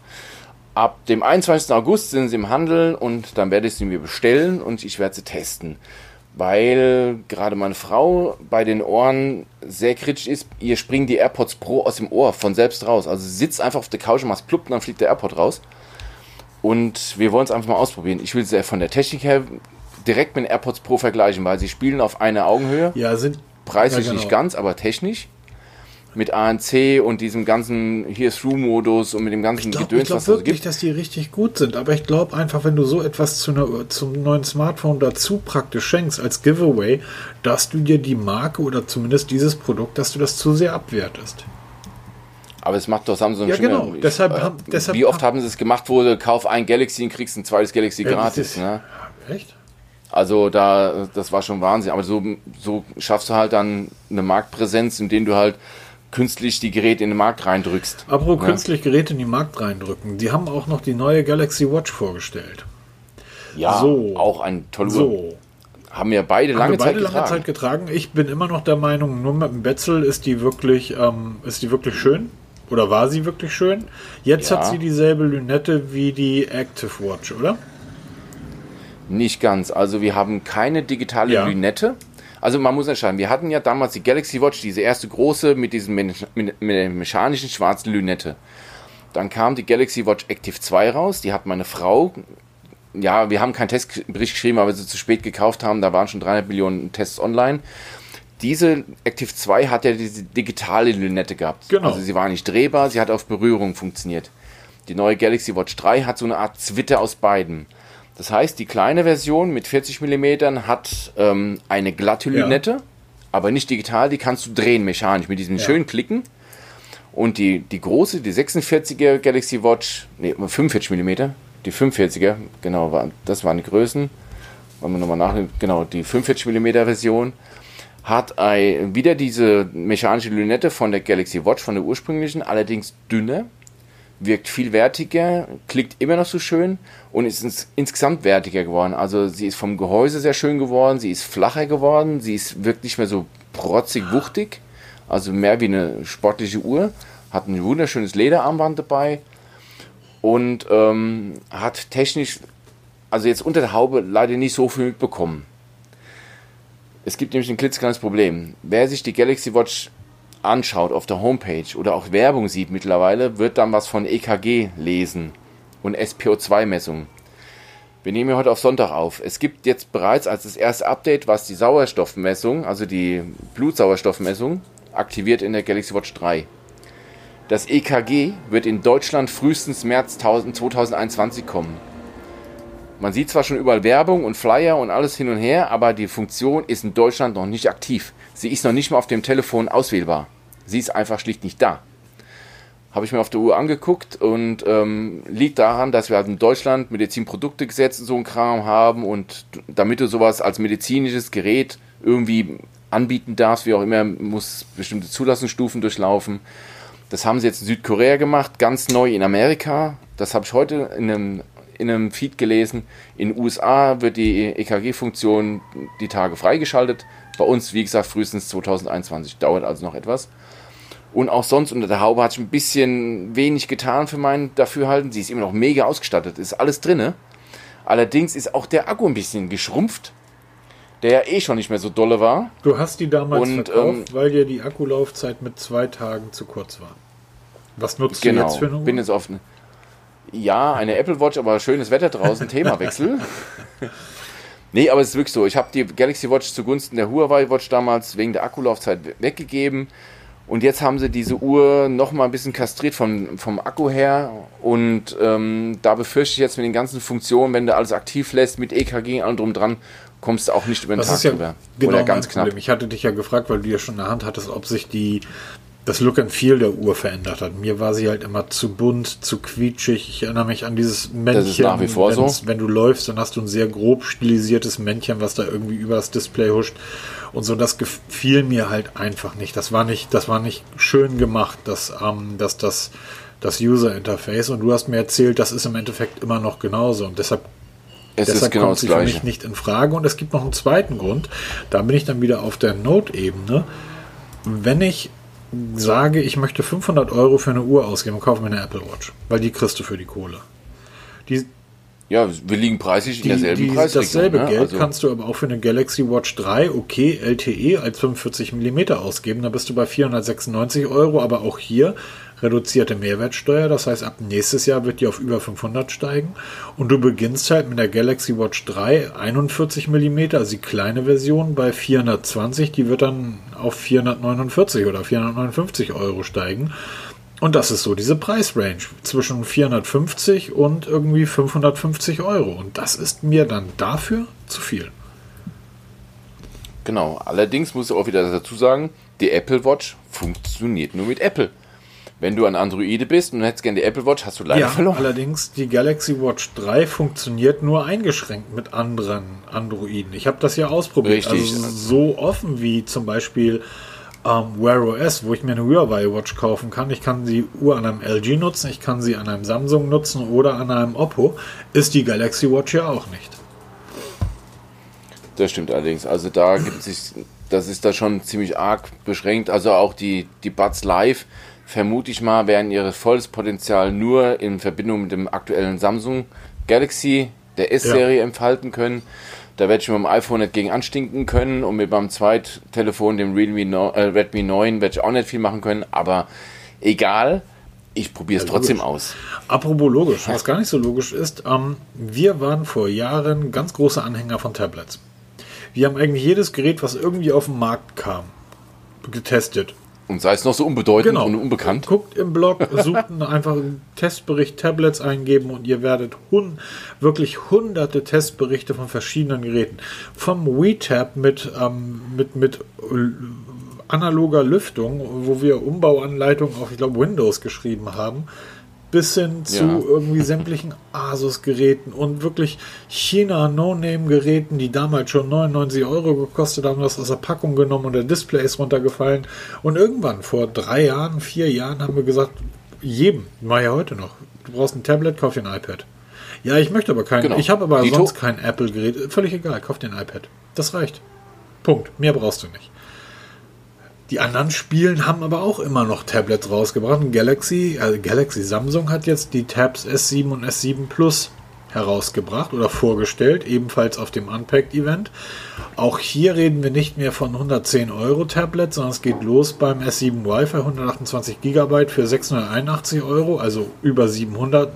Ab dem 21. August sind sie im Handel und dann werde ich sie mir bestellen und ich werde sie testen. Weil gerade meine Frau bei den Ohren sehr kritisch ist, ihr springen die AirPods Pro aus dem Ohr von selbst raus. Also sitzt einfach auf der Couch und macht pluppt und dann fliegt der AirPod raus. Und wir wollen es einfach mal ausprobieren. Ich will sie von der Technik her direkt mit den AirPods Pro vergleichen, weil sie spielen auf einer Augenhöhe. Ja, sind Preislich ja, genau. nicht ganz, aber technisch. Mit ANC und diesem ganzen Here-Through-Modus und mit dem ganzen Ich glaube Gedöns, glaub was es so wirklich, gibt. dass die richtig gut sind. Aber ich glaube einfach, wenn du so etwas zu einer, zum neuen Smartphone dazu praktisch schenkst als Giveaway, dass du dir die Marke oder zumindest dieses Produkt, dass du das zu sehr abwertest. Aber es macht doch Samsung Ja, genau. immer. Deshalb äh, haben- deshalb wie oft haben- sie es gemacht, wo du kauf ein Galaxy und kriegst ein zweites Galaxy Ja, das gratis. ist- Ne? Echt? Also da, das war schon Wahnsinn. Aber so, so schaffst du halt dann eine Marktpräsenz, indem du halt künstlich die Geräte in den Markt reindrückst. Apropos Ja. künstlich Geräte in die Markt reindrücken. Die haben auch noch die neue Galaxy Watch vorgestellt. Ja, So. auch ein toller. So. Haben wir beide Haben lange wir beide Zeit lange getragen. Zeit getragen. Ich bin immer noch der Meinung, nur mit dem Betzel ist die wirklich, ähm, ist die wirklich schön. Oder war sie wirklich schön? Jetzt Ja. hat sie dieselbe Lünette wie die Active Watch, oder? Nicht ganz. Also wir haben keine digitale Ja. Lünette. Also man muss entscheiden. Wir hatten ja damals die Galaxy Watch, diese erste große mit diesem me- der mechanischen schwarzen Lünette. Dann kam die Galaxy Watch Active 2 raus. Die hat meine Frau. Ja, wir haben keinen Testbericht geschrieben, weil wir sie zu spät gekauft haben. Da waren schon 300 Millionen Tests online. Diese Active 2 hat ja diese digitale Lünette gehabt. Genau. Also sie war nicht drehbar, sie hat auf Berührung funktioniert. Die neue Galaxy Watch 3 hat so eine Art Zwitte aus beiden. Das heißt, die kleine Version mit 40 mm hat ähm, eine glatte Ja. Lünette, aber nicht digital, die kannst du drehen mechanisch mit diesem schönen Klicken. Und die, die große, die 46er Galaxy Watch, nee, 45 mm, die 45er, genau, das waren die Größen. Wollen wir nochmal nach, genau, die 45 mm Version hat ein, wieder diese mechanische Lünette von der Galaxy Watch, von der ursprünglichen, allerdings dünner, wirkt viel wertiger, klickt immer noch so schön und ist ins, insgesamt wertiger geworden. Also sie ist vom Gehäuse sehr schön geworden, sie ist flacher geworden, sie ist wirkt nicht mehr so protzig wuchtig, also mehr wie eine sportliche Uhr, hat ein wunderschönes Lederarmband dabei und ähm, hat technisch, also jetzt unter der Haube leider nicht so viel mitbekommen. Es gibt nämlich ein klitzekleines Problem. Wer sich die Galaxy Watch anschaut auf der Homepage oder auch Werbung sieht mittlerweile, wird dann was von EKG lesen und SPO2-Messungen. Wir nehmen hier heute auf Sonntag auf. Es gibt jetzt bereits als das erste Update, was die Sauerstoffmessung, also die Blutsauerstoffmessung, aktiviert in der Galaxy Watch 3. Das EKG wird in Deutschland frühestens März 1000 2021 kommen. Man sieht zwar schon überall Werbung und Flyer und alles hin und her, aber die Funktion ist in Deutschland noch nicht aktiv. Sie ist noch nicht mal auf dem Telefon auswählbar. Sie ist einfach schlicht nicht da. Habe ich mir auf der Uhr angeguckt und ähm, liegt daran, dass wir halt in Deutschland Medizinproduktegesetz und so ein Kram haben und damit du sowas als medizinisches Gerät irgendwie anbieten darfst, wie auch immer, muss bestimmte Zulassungsstufen durchlaufen. Das haben sie jetzt in Südkorea gemacht, ganz neu in Amerika. Das habe ich heute in einem, in einem Feed gelesen. In den USA wird die EKG-Funktion die Tage freigeschaltet. Bei uns, wie gesagt, frühestens 2021. Dauert also noch etwas. Und auch sonst unter der Haube hat sich ein bisschen wenig getan für mein Dafürhalten. Sie ist immer noch mega ausgestattet, ist alles drinne. Allerdings ist auch der Akku ein bisschen geschrumpft, der ja eh schon nicht mehr so dolle war. Du hast die damals Und, verkauft, ähm, weil dir die Akkulaufzeit mit zwei Tagen zu kurz war. Was nutzt du Genau. jetzt für eine Uhr? Bin jetzt auf eine, ja, eine Apple Watch, aber schönes Wetter draußen, Themawechsel. Nee, aber es ist wirklich so. Ich habe die Galaxy Watch zugunsten der Huawei Watch damals wegen der Akkulaufzeit we- weggegeben. Und jetzt haben sie diese Uhr noch mal ein bisschen kastriert von, vom Akku her. Und ähm, da befürchte ich jetzt mit den ganzen Funktionen, wenn du alles aktiv lässt, mit EKG und allem drum dran, kommst du auch nicht über den Das Tag ist ja drüber. genau Oder ganz knapp. Problem. Ich hatte dich ja gefragt, weil du ja schon in der Hand hattest, ob sich die das Look and Feel der Uhr verändert hat. Mir war sie halt immer zu bunt, zu quietschig. Ich erinnere mich an dieses Männchen. ist nach wie vor so. Wenn du läufst, dann hast du ein sehr grob stilisiertes Männchen, was da irgendwie über das Display huscht. Und so, das gefiel mir halt einfach nicht. Das war nicht, das war nicht schön gemacht, dass, ähm, dass das das User Interface. Und du hast mir erzählt, das ist im Endeffekt immer noch genauso. Und deshalb, Es deshalb genau kommt das sie für mich nicht in Frage. Und es gibt noch einen zweiten Grund. Da bin ich dann wieder auf der Note-Ebene. Wenn ich sage, ich möchte 500 Euro für eine Uhr ausgeben, kaufe mir eine Apple Watch. Weil die kriegst du für die Kohle. Die, Ja, wir liegen preislich in die, derselben die, Preisregion. dasselbe ne? Geld Also, kannst du aber auch für eine Galaxy Watch 3 okay LTE als 45 mm ausgeben. Da bist du bei 496 Euro, aber auch hier reduzierte Mehrwertsteuer. Das heißt, ab nächstes Jahr wird die auf über 500 steigen. Und du beginnst halt mit der Galaxy Watch 3 41 mm, also die kleine Version, bei 420. Die wird dann auf 449 oder 459 Euro steigen. Und das ist so diese Preisrange zwischen 450 und irgendwie 550 Euro. Und das ist mir dann dafür zu viel. Genau. Allerdings muss ich auch wieder dazu sagen, die Apple Watch funktioniert nur mit Apple. Wenn du ein Androide bist und hättest gerne die Apple Watch, hast du leider Ja, verloren. allerdings die Galaxy Watch 3 funktioniert nur eingeschränkt mit anderen Androiden. Ich habe das ja ausprobiert. Richtig. Also so offen wie zum Beispiel ähm, Wear OS, wo ich mir eine Huawei Watch kaufen kann. Ich kann die Uhr an einem LG nutzen, ich kann sie an einem Samsung nutzen oder an einem Oppo. Ist die Galaxy Watch ja auch nicht. Das stimmt allerdings. Also da gibt sich, das ist da schon ziemlich arg beschränkt. Also auch die, die Buds Live, vermute ich mal, werden ihr volles Potenzial nur in Verbindung mit dem aktuellen Samsung Galaxy der S-Serie entfalten können. Da werde ich mit dem iPhone nicht gegen anstinken können und mit meinem Zweittelefon, dem Realme no, äh, Redmi 9, werde ich auch nicht viel machen können. Aber egal, ich probiere es Ja, trotzdem aus. Apropos logisch, was gar nicht so logisch ist, ähm, wir waren vor Jahren ganz große Anhänger von Tablets. Wir haben eigentlich jedes Gerät, was irgendwie auf den Markt kam, getestet. Und sei es noch so unbedeutend und unbekannt. Guckt im Blog, sucht einfach einen Testbericht Tablets eingeben und ihr werdet hun wirklich hunderte Testberichte von verschiedenen Geräten. Vom WeTab mit, ähm, mit, mit äh, analoger Lüftung, wo wir Umbauanleitungen auf, ich glaube, Windows geschrieben haben, bis hin zu Ja. irgendwie sämtlichen Asus-Geräten und wirklich China-No-Name-Geräten, die damals schon 99 Euro gekostet haben, das aus der Packung genommen und der Display ist runtergefallen. Und irgendwann, vor drei Jahren, vier Jahren, haben wir gesagt, jedem, mal ja heute noch, du brauchst ein Tablet, kauf dir ein iPad. Ja, ich möchte aber kein, Genau. ich habe aber Dito. sonst kein Apple-Gerät. Völlig egal, kauf dir ein iPad. Das reicht. Punkt. Mehr brauchst du nicht. Die anderen Spielen haben aber auch immer noch Tablets rausgebracht. Galaxy, äh, Galaxy Samsung hat jetzt die Tabs S7 und S7 Plus herausgebracht oder vorgestellt, ebenfalls auf dem Unpacked-Event. Auch hier reden wir nicht mehr von 110 Euro Tablet, sondern es geht los beim S7 Wi-Fi 128 GB für 681 Euro, also über 700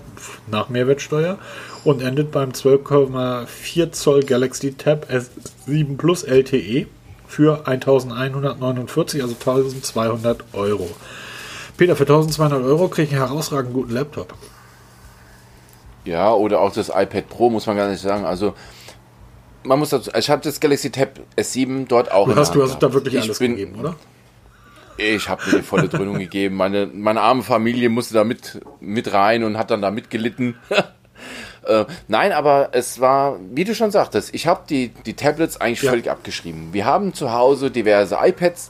nach Mehrwertsteuer und endet beim 12,4 Zoll Galaxy Tab S7 Plus LTE für 1149, also 1200 Euro. Peter, für 1200 Euro kriege ich einen herausragend guten Laptop. Ja, oder auch das iPad Pro, muss man gar nicht sagen. Also, man muss dazu, ich habe das Galaxy Tab S7 dort auch Du hast, du hast da wirklich ich alles bin, gegeben, oder? Ich habe mir die volle Dröhnung gegeben. Meine, meine arme Familie musste da mit, mit rein und hat dann da mitgelitten. Äh, nein, aber es war, wie du schon sagtest, ich habe die, die Tablets eigentlich Ja. völlig abgeschrieben. Wir haben zu Hause diverse iPads,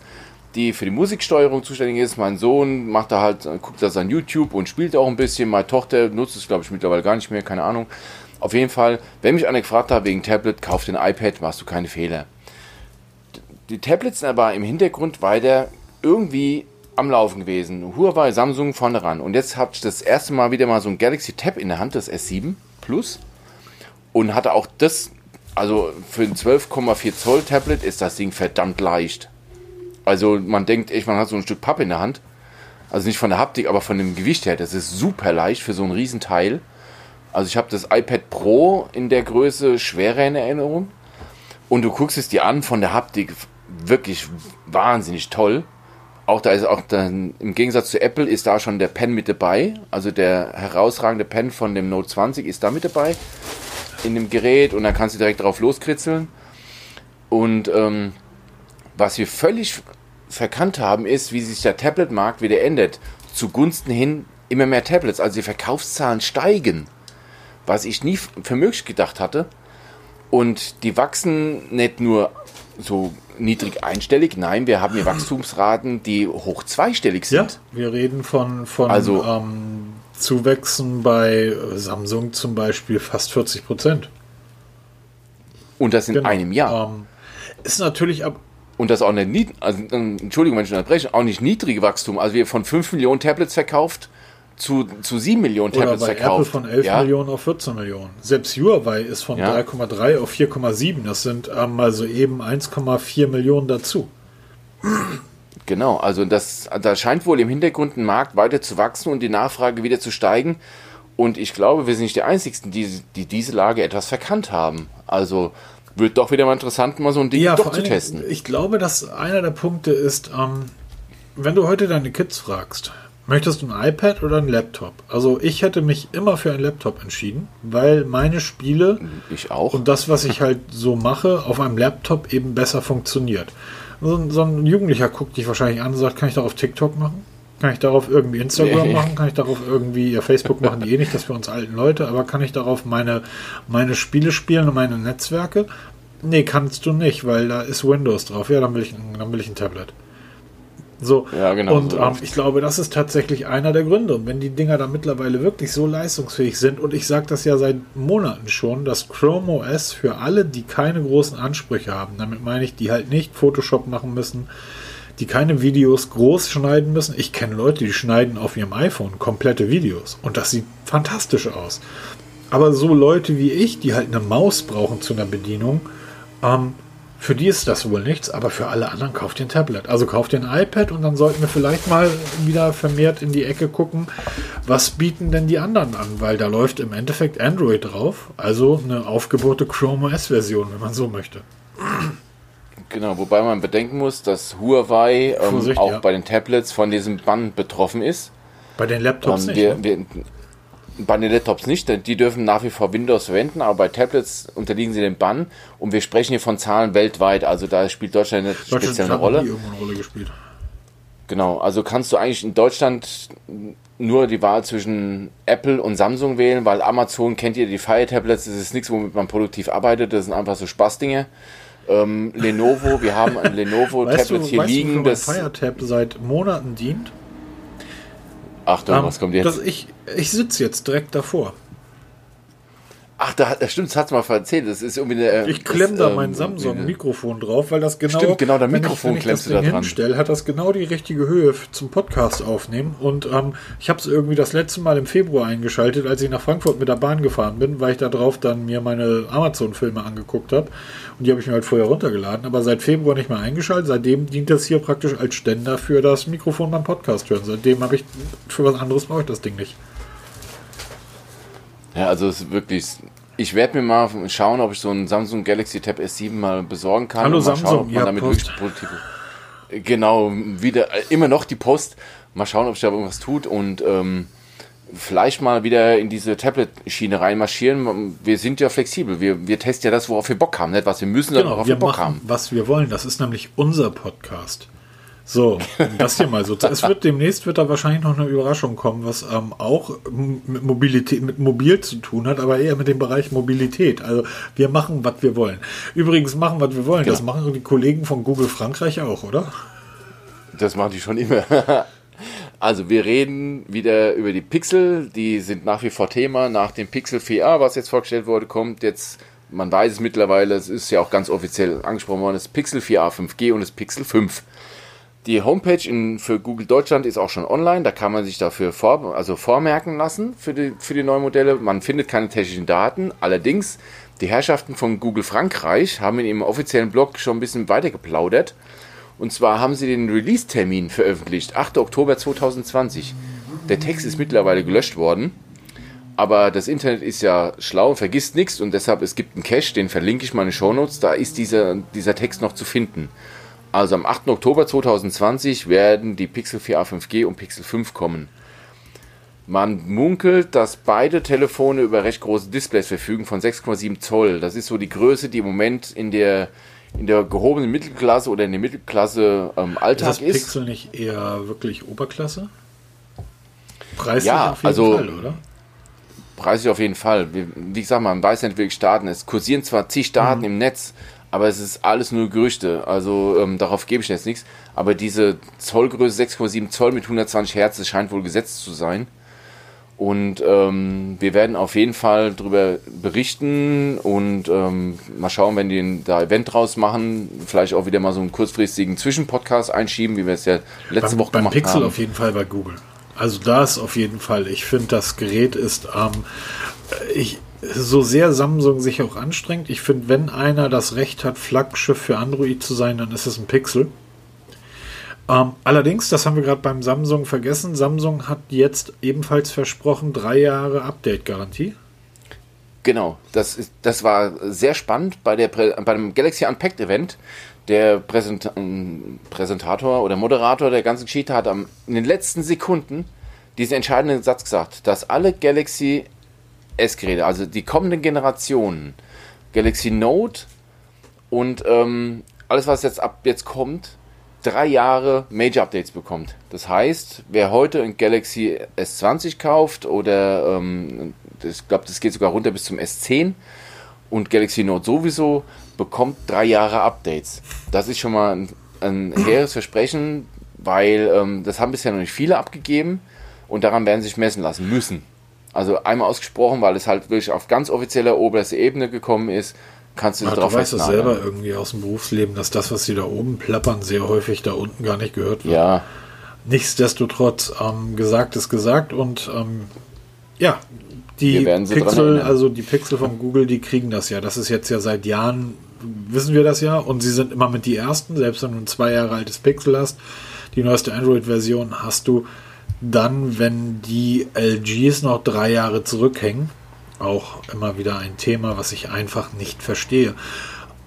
die für die Musiksteuerung zuständig ist. Mein Sohn macht da halt, guckt da sein YouTube und spielt auch ein bisschen. Meine Tochter nutzt es, glaube ich, mittlerweile gar nicht mehr, keine Ahnung. Auf jeden Fall, wenn mich einer gefragt hat wegen Tablet, kauf den iPad, machst du keine Fehler. Die Tablets sind aber im Hintergrund weiter irgendwie am Laufen gewesen. Huawei, Samsung vorne ran. Und jetzt habe ich das erste Mal wieder mal so ein Galaxy Tab in der Hand, das S7 Plus. Und hatte auch das, also für ein 12,4 Zoll Tablet ist das Ding verdammt leicht. Also man denkt echt, man hat so ein Stück Pappe in der Hand. Also nicht von der Haptik, aber von dem Gewicht her. Das ist super leicht für so ein Riesenteil. Also ich habe das iPad Pro in der Größe schwerer in Erinnerung. Und du guckst es dir an von der Haptik, wirklich wahnsinnig toll. Auch da ist auch dann, im Gegensatz zu Apple ist da schon der Pen mit dabei. Also der herausragende Pen von dem Note 20 ist da mit dabei in dem Gerät und dann kannst du direkt drauf loskritzeln. Und ähm, was wir völlig verkannt haben, ist, wie sich der Tablet-Markt wieder ändert. Zugunsten hin immer mehr Tablets. Also die Verkaufszahlen steigen. Was ich nie für möglich gedacht hatte. Und die wachsen nicht nur so niedrig einstellig. Nein, wir haben hier Wachstumsraten, die hoch zweistellig sind. Ja, wir reden von, von Also- ähm, Zuwächsen bei Samsung zum Beispiel fast 40 Prozent. Und das in Genau. einem Jahr. Ähm, ist natürlich ab. Und das auch nicht, nied- also, ähm, Entschuldigung, wenn ich unterbreche, auch nicht niedrige Wachstum. Also wir von 5 Millionen Tablets verkauft zu, zu 7 Millionen Oder Tablets bei Apple verkauft. von 11 ja? Millionen auf 14 Millionen. Selbst Huawei ist von Ja. 3,3 auf 4,7. Das sind ähm, also eben 1,4 Millionen dazu. Genau, also das, da scheint wohl im Hintergrund ein Markt weiter zu wachsen und die Nachfrage wieder zu steigen. Und ich glaube, wir sind nicht die Einzigen, die, die diese Lage etwas verkannt haben. Also wird doch wieder mal interessant, mal so ein Ding Ja, doch zu Dingen, testen. Ich glaube, dass einer der Punkte ist, ähm, wenn du heute deine Kids fragst, möchtest du ein iPad oder ein Laptop? Also ich hätte mich immer für ein Laptop entschieden, weil meine Spiele Ich auch. und das, was ich halt so mache, auf einem Laptop eben besser funktioniert. So, ein- so ein Jugendlicher guckt dich wahrscheinlich an und sagt, kann ich darauf TikTok machen? Kann ich darauf irgendwie Instagram Nee. machen? Kann ich darauf irgendwie, ja, Facebook machen die eh nicht, das für uns alten Leute, aber kann ich darauf meine, meine Spiele spielen und meine Netzwerke? Nee, kannst du nicht, weil da ist Windows drauf. Ja, dann will ich, dann will ich ein Tablet. So, Ja, genau, Und so ähm, ich glaube, das ist tatsächlich einer der Gründe. Und wenn die Dinger da mittlerweile wirklich so leistungsfähig sind, und ich sage das ja seit Monaten schon, dass Chrome OS für alle, die keine großen Ansprüche haben, damit meine ich, die halt nicht Photoshop machen müssen, die keine Videos groß schneiden müssen. Ich kenne Leute, die schneiden auf ihrem iPhone komplette Videos. Und das sieht fantastisch aus. Aber so Leute wie ich, die halt eine Maus brauchen zu einer Bedienung, ähm, für die ist das wohl nichts, aber für alle anderen kauft ihr ein Tablet. Also kauft ihr ein iPad und dann sollten wir vielleicht mal wieder vermehrt in die Ecke gucken, was bieten denn die anderen an, weil da läuft im Endeffekt Android drauf, also eine aufgebohrte Chrome OS-Version, wenn man so möchte. Genau, wobei man bedenken muss, dass Huawei ähm, Vorsicht, auch ja. bei den Tablets von diesem Bann betroffen ist. Bei den Laptops Ähm, nicht. wir, ne? wir, bei den Laptops nicht, denn die dürfen nach wie vor Windows verwenden, aber bei Tablets unterliegen sie dem Bann und wir sprechen hier von Zahlen weltweit, also da spielt Deutschland eine Deutschland spezielle hat Rolle. eine Rolle gespielt. Genau, also kannst du eigentlich in Deutschland nur die Wahl zwischen Apple und Samsung wählen, weil Amazon kennt ihr die Fire Tablets, das ist nichts, womit man produktiv arbeitet, das sind einfach so Spaßdinge. Ähm, Lenovo, wir haben ein Lenovo Weißt Tablet du, hier weißt du, liegen, mein das Firetab seit Monaten dient? Achtung, Ähm, was kommt jetzt? dass ich ich sitze jetzt direkt davor. Ach, da, stimmt, das hat's mal erzählt. Das ist irgendwie eine, Ich klemm da ähm, mein eine- Samsung-Mikrofon drauf, weil das genau. Stimmt, genau, wenn Mikrofon ich, wenn ich klemmst das du da dran. hat das genau die richtige Höhe zum Podcast aufnehmen. Und ähm, ich habe es irgendwie das letzte Mal im Februar eingeschaltet, als ich nach Frankfurt mit der Bahn gefahren bin, weil ich da drauf dann mir meine Amazon-Filme angeguckt habe. Und die habe ich mir halt vorher runtergeladen, aber seit Februar nicht mehr eingeschaltet. Seitdem dient das hier praktisch als Ständer für das Mikrofon beim Podcast hören. Seitdem habe ich für was anderes brauche ich das Ding nicht. Ja, also es ist wirklich. Ich werde mir mal schauen, ob ich so einen Samsung Galaxy Tab S7 mal besorgen kann. Hallo und mal Samsung, schauen, ob man ja, damit Post. wirklich produktiv. Genau, wieder äh, immer noch die Post. Mal schauen, ob sich da irgendwas tut und ähm, vielleicht mal wieder in diese Tablet-Schiene reinmarschieren. Wir sind ja flexibel. Wir, wir testen ja das, worauf wir Bock haben, nicht was wir müssen, sondern Genau, worauf wir wir Bock machen, haben. was wir wollen. Das ist nämlich unser Podcast. So, das hier mal so. Es wird demnächst wird da wahrscheinlich noch eine Überraschung kommen, was ähm, auch mit Mobilität, mit mobil zu tun hat, aber eher mit dem Bereich Mobilität. Also wir machen, was wir wollen. Übrigens machen, was wir wollen. Das Genau. machen die Kollegen von Google Frankreich auch, oder? Das machen die schon immer. Also wir reden wieder über die Pixel, die sind nach wie vor Thema. Nach dem Pixel 4a, was jetzt vorgestellt wurde, kommt jetzt, man weiß es mittlerweile, es ist ja auch ganz offiziell angesprochen worden, das Pixel 4a 5G und das Pixel 5. Die Homepage in, für Google Deutschland ist auch schon online, da kann man sich dafür vor, also vormerken lassen für die, für die neuen Modelle. Man findet keine technischen Daten, allerdings die Herrschaften von Google Frankreich haben in ihrem offiziellen Blog schon ein bisschen weiter geplaudert. Und zwar haben sie den Release-Termin veröffentlicht, 8. Oktober 2020. Der Text ist mittlerweile gelöscht worden, aber das Internet ist ja schlau, vergisst nichts und deshalb es gibt einen Cache, den verlinke ich mal in den Shownotes, da ist dieser, dieser Text noch zu finden. Also am 8. Oktober 2020 werden die Pixel 4a 5G und Pixel 5 kommen. Man munkelt, dass beide Telefone über recht große Displays verfügen von 6,7 Zoll. Das ist so die Größe, die im Moment in der, in der gehobenen Mittelklasse oder in der Mittelklasse ähm, Ist Alltag das ist. Pixel nicht eher wirklich Oberklasse? Preislich Ja, auf jeden also- Fall, oder? Preislich auf jeden Fall. Wie, wie gesagt, man weiß nicht wirklich Daten. Es kursieren zwar zig Daten im Netz, aber es ist alles nur Gerüchte. Also ähm, darauf gebe ich jetzt nichts. Aber diese Zollgröße 6,7 Zoll mit 120 Hertz, das scheint wohl gesetzt zu sein. Und ähm, wir werden auf jeden Fall darüber berichten und ähm, mal schauen, wenn die da Event draus machen, vielleicht auch wieder mal so einen kurzfristigen Zwischenpodcast einschieben, wie wir es ja letzte beim, Woche beim gemacht Pixel haben. auf jeden Fall bei Google. Also da ist auf jeden Fall. Ich finde, das Gerät ist ähm, ich, so sehr Samsung sich auch anstrengt. Ich finde, wenn einer das Recht hat, Flaggschiff für Android zu sein, dann ist es ein Pixel. Ähm, allerdings, das haben wir gerade beim Samsung vergessen. Samsung hat jetzt ebenfalls versprochen, drei Jahre Update-Garantie. Genau, das, ist, das war sehr spannend bei, der, bei dem Galaxy Unpacked Event. Der Präsent, Präsentator oder Moderator der ganzen Geschichte hat am, in den letzten Sekunden diesen entscheidenden Satz gesagt, dass alle Galaxy S-Geräte, also die kommenden Generationen, Galaxy Note und ähm, alles, was jetzt ab jetzt kommt, drei Jahre Major Updates bekommt. Das heißt, wer heute ein Galaxy S20 kauft oder ähm, ich glaube, das geht sogar runter bis zum S10 und Galaxy Note sowieso, bekommt drei Jahre Updates. Das ist schon mal ein, ein hehres Versprechen, weil ähm, das haben bisher noch nicht viele abgegeben und daran werden sie sich messen lassen müssen. Also einmal ausgesprochen, weil es halt wirklich auf ganz offizieller oberster Ebene gekommen ist, kannst du Ja, darauf du weißt festnageln. selber irgendwie aus dem Berufsleben, dass das, was sie da oben plappern, sehr häufig da unten gar nicht gehört wird. Ja, Nichtsdestotrotz, ähm, gesagt ist gesagt und ähm, ja, die Pixel, also die Pixel von Google, die kriegen das ja. Das ist jetzt ja seit Jahren, wissen wir das ja, und sie sind immer mit die ersten, selbst wenn du ein zwei Jahre altes Pixel hast, die neueste Android-Version hast du dann, wenn die LGs noch drei Jahre zurückhängen, auch immer wieder ein Thema, was ich einfach nicht verstehe.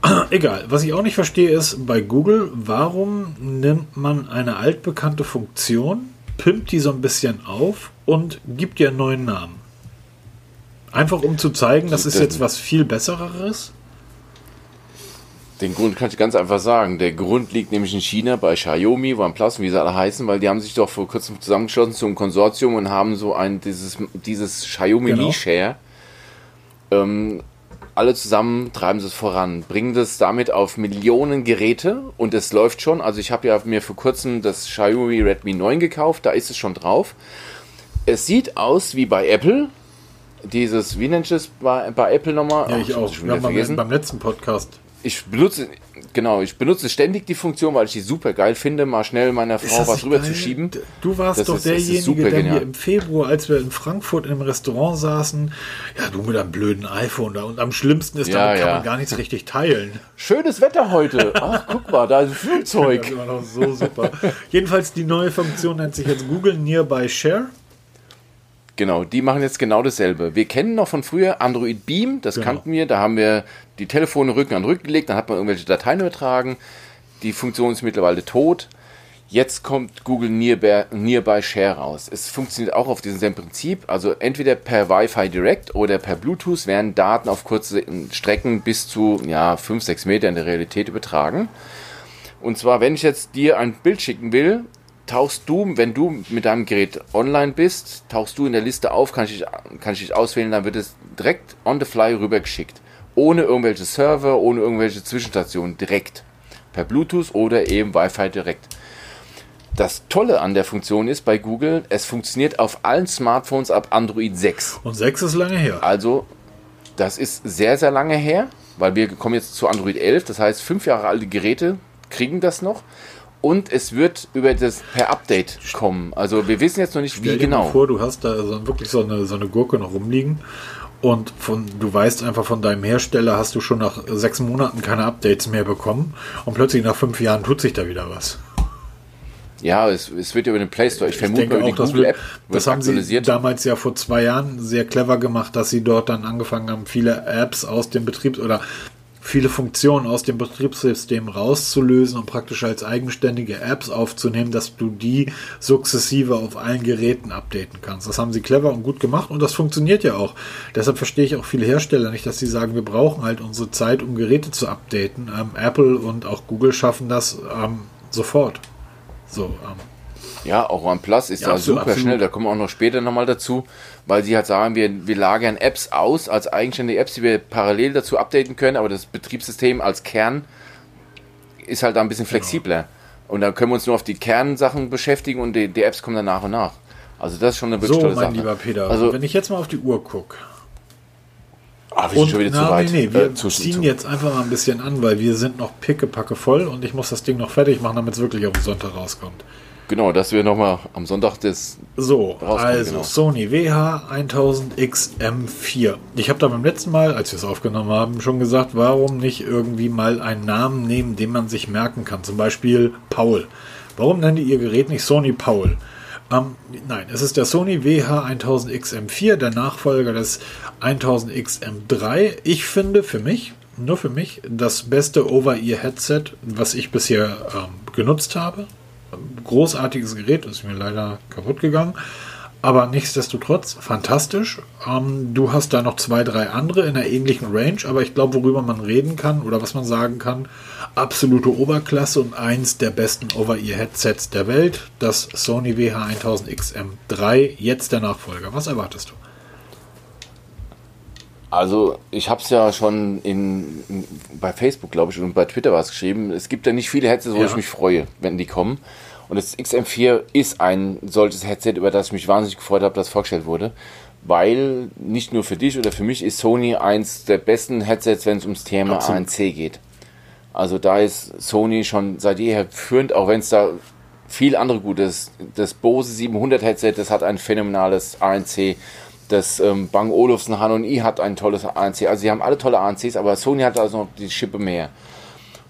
Egal, was ich auch nicht verstehe ist bei Google, warum nimmt man eine altbekannte Funktion, pimpt die so ein bisschen auf und gibt ihr einen neuen Namen? Einfach um zu zeigen, das ist jetzt was viel Besseres. Den Grund kann ich ganz einfach sagen. Der Grund liegt nämlich in China bei Xiaomi, OnePlus, wie sie alle heißen, weil die haben sich doch vor kurzem zusammengeschlossen zu einem Konsortium und haben so ein dieses, dieses Xiaomi Genau. Mi Share. Ähm, alle zusammen treiben sie es voran, bringen das damit auf Millionen Geräte und es läuft schon. Also ich habe ja mir vor kurzem das Xiaomi Redmi 9 gekauft, da ist es schon drauf. Es sieht aus wie bei Apple. Dieses, wie nennt ich es bei, bei Apple nochmal? Ja, Ach, ich muss auch. wieder haben beim, beim letzten Podcast. Ich benutze, genau, ich benutze ständig die Funktion, weil ich die super geil finde, mal schnell meiner Frau was nicht rüber geil? zu schieben. Du warst Das doch ist- das derjenige, der mir im Februar, als wir in Frankfurt im Restaurant saßen, ja, du mit einem blöden iPhone da. Und am schlimmsten ist, Ja, damit kann ja. man gar nichts richtig teilen. Schönes Wetter heute. Ach, guck mal, da ist ein Das Flugzeug. ist immer noch so super. Jedenfalls die neue Funktion nennt sich jetzt Google Nearby Share. Genau, die machen jetzt genau dasselbe. Wir kennen noch von früher Android Beam, das Genau. kannten wir. Da haben wir die Telefone Rücken an Rücken gelegt, dann hat man irgendwelche Dateien übertragen. Die Funktion ist mittlerweile tot. Jetzt kommt Google Nearby, Nearby Share raus. Es funktioniert auch auf diesem Prinzip. Also entweder per Wi-Fi Direct oder per Bluetooth werden Daten auf kurze Strecken bis zu ja, 5, 6 Meter in der Realität übertragen. Und zwar, wenn ich jetzt dir ein Bild schicken will, tauchst du, wenn du mit deinem Gerät online bist, tauchst du in der Liste auf, kann ich, dich- kann ich dich auswählen, dann wird es direkt on the fly rübergeschickt. Ohne irgendwelche Server, ohne irgendwelche Zwischenstationen, direkt. Per Bluetooth oder eben Wi-Fi direkt. Das Tolle an der Funktion ist bei Google, es funktioniert auf allen Smartphones ab Android 6. Und 6 ist lange her. Also, das ist sehr, sehr lange her, weil wir kommen jetzt zu Android 11. Das heißt, fünf Jahre alte Geräte kriegen das noch. Und es wird über das per Update kommen. Also wir wissen jetzt noch nicht, wie Stell dir mal genau. vor, du hast da so wirklich so eine, so eine Gurke noch rumliegen und von, du weißt einfach von deinem Hersteller hast du schon nach sechs Monaten keine Updates mehr bekommen und plötzlich nach fünf Jahren tut sich da wieder was. Ja, es, es wird über den Play Store. Ich, Ich vermute über auch, die das, Google wird, App das haben sie damals ja vor zwei Jahren sehr clever gemacht, dass sie dort dann angefangen haben, viele Apps aus dem Betriebs- oder viele Funktionen aus dem Betriebssystem rauszulösen und praktisch als eigenständige Apps aufzunehmen, dass du die sukzessive auf allen Geräten updaten kannst. Das haben sie clever und gut gemacht und das funktioniert ja auch. Deshalb verstehe ich auch viele Hersteller nicht, dass sie sagen, wir brauchen halt unsere Zeit, um Geräte zu updaten. Ähm, Apple und auch Google schaffen das ähm, sofort. So, ähm, Ja, auch OnePlus ist ja, da absolut, super absolut. schnell. Da kommen wir auch noch später nochmal dazu, weil sie halt sagen, wir, wir lagern Apps aus als eigenständige Apps, die wir parallel dazu updaten können, aber das Betriebssystem als Kern ist halt da ein bisschen genau. flexibler. Genau. Und dann können wir uns nur auf die Kernsachen beschäftigen und die, die Apps kommen dann nach und nach. Also das ist schon eine wirklich so, tolle mein lieber Peter, also, wenn ich jetzt mal auf die Uhr gucke. Ah, wir sind schon wieder na, zu weit. Nee, nee, wir äh, zu, ziehen zu. jetzt einfach mal ein bisschen an, weil wir sind noch pickepacke voll und ich muss das Ding noch fertig machen, damit es wirklich auf den Sonntag rauskommt. Genau, dass wir nochmal am Sonntag das. So, also genau. Sony WH1000XM4. Ich habe da beim letzten Mal, als wir es aufgenommen haben, schon gesagt, warum nicht irgendwie mal einen Namen nehmen, den man sich merken kann. Zum Beispiel Paul. Warum nennt ihr ihr Gerät nicht Sony Paul? Ähm, nein, es ist der Sony WH1000XM4, der Nachfolger des 1000XM3. Ich finde für mich, nur für mich, das beste Over-Ear-Headset, was ich bisher ähm, genutzt habe großartiges Gerät, ist mir leider kaputt gegangen. Aber nichtsdestotrotz fantastisch. Ähm, du hast da noch zwei, drei andere in einer ähnlichen Range, aber ich glaube, worüber man reden kann oder was man sagen kann, absolute Oberklasse und eins der besten Over-Ear-Headsets der Welt, das Sony WH1000XM3, jetzt der Nachfolger. Was erwartest du? Also, ich habe es ja schon in, in, bei Facebook, glaube ich, und bei Twitter was geschrieben. Es gibt ja nicht viele Headsets, wo ja. ich mich freue, wenn die kommen. Und das XM4 ist ein solches Headset, über das ich mich wahnsinnig gefreut habe, das vorgestellt wurde. Weil nicht nur für dich oder für mich ist Sony eins der besten Headsets, wenn es ums Thema Absolut. ANC geht. Also da ist Sony schon seit jeher führend, auch wenn es da viel andere Gutes. Das Bose 700 Headset, das hat ein phänomenales ANC das ähm, Bang Olufsen H&I hat ein tolles ANC. Also sie haben alle tolle ANCs, aber Sony hat also noch die Schippe mehr.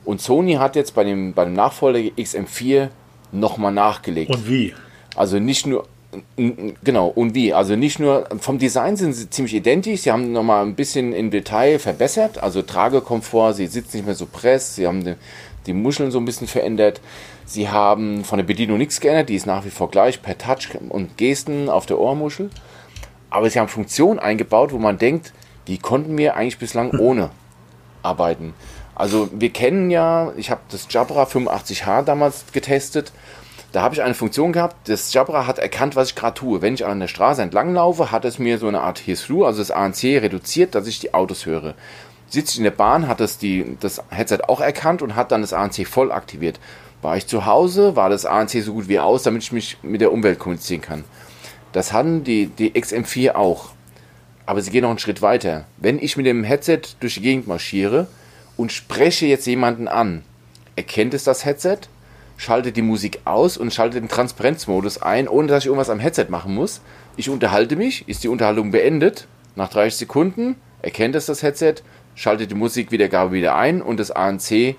Und Sony hat jetzt bei dem, bei dem Nachfolger XM4 nochmal nachgelegt. Und wie? Also nicht nur, genau, und wie? Also nicht nur, vom Design sind sie ziemlich identisch, sie haben nochmal ein bisschen im Detail verbessert, also Tragekomfort, sie sitzt nicht mehr so press, sie haben die, die Muscheln so ein bisschen verändert. Sie haben von der Bedienung nichts geändert, die ist nach wie vor gleich per Touch und Gesten auf der Ohrmuschel aber sie haben Funktionen eingebaut, wo man denkt, die konnten wir eigentlich bislang ohne arbeiten. Also wir kennen ja, ich habe das Jabra 85H damals getestet. Da habe ich eine Funktion gehabt, das Jabra hat erkannt, was ich gerade tue. Wenn ich an der Straße entlang laufe, hat es mir so eine Art Hears-Through, also das ANC reduziert, dass ich die Autos höre. Sitze ich in der Bahn, hat das, die, das Headset auch erkannt und hat dann das ANC voll aktiviert. War ich zu Hause, war das ANC so gut wie aus, damit ich mich mit der Umwelt kommunizieren kann. Das hatten die, die XM4 auch. Aber sie gehen noch einen Schritt weiter. Wenn ich mit dem Headset durch die Gegend marschiere und spreche jetzt jemanden an, erkennt es das Headset, schaltet die Musik aus und schaltet den Transparenzmodus ein, ohne dass ich irgendwas am Headset machen muss. Ich unterhalte mich, ist die Unterhaltung beendet. Nach 30 Sekunden erkennt es das Headset, schaltet die Musikwiedergabe wieder ein und das ANC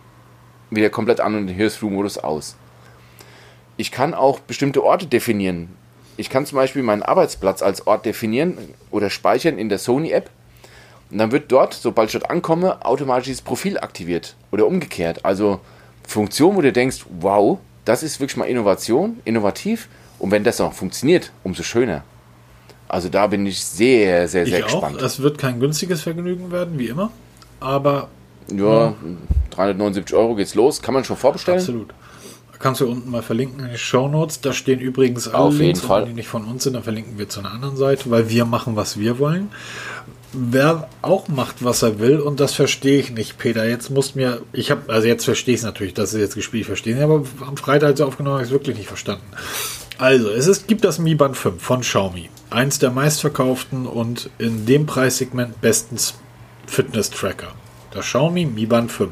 wieder komplett an und den Hears-Through-Modus aus. Ich kann auch bestimmte Orte definieren. Ich kann zum Beispiel meinen Arbeitsplatz als Ort definieren oder speichern in der Sony-App. Und dann wird dort, sobald ich dort ankomme, automatisch dieses Profil aktiviert. Oder umgekehrt. Also Funktion, wo du denkst, wow, das ist wirklich mal Innovation, innovativ. Und wenn das auch funktioniert, umso schöner. Also da bin ich sehr, sehr, sehr ich gespannt. Auch. Es wird kein günstiges Vergnügen werden, wie immer. Aber. Ja, 379 Euro geht's los. Kann man schon vorbestellen? Absolut. Kannst du unten mal verlinken in den Show Notes. Da stehen übrigens alle Auf Links, Fall. wenn die nicht von uns sind, dann verlinken wir zu einer anderen Seite, weil wir machen, was wir wollen. Wer auch macht, was er will, und das verstehe ich nicht, Peter. Jetzt muss mir, ich habe, also jetzt verstehe ich es natürlich, dass es jetzt gespielt verstehen, aber am Freitag, als aufgenommen habe, ich es wirklich nicht verstanden. Also, es ist, gibt das Mi Band 5 von Xiaomi. Eins der meistverkauften und in dem Preissegment bestens Fitness-Tracker. Das Xiaomi Mi Band 5.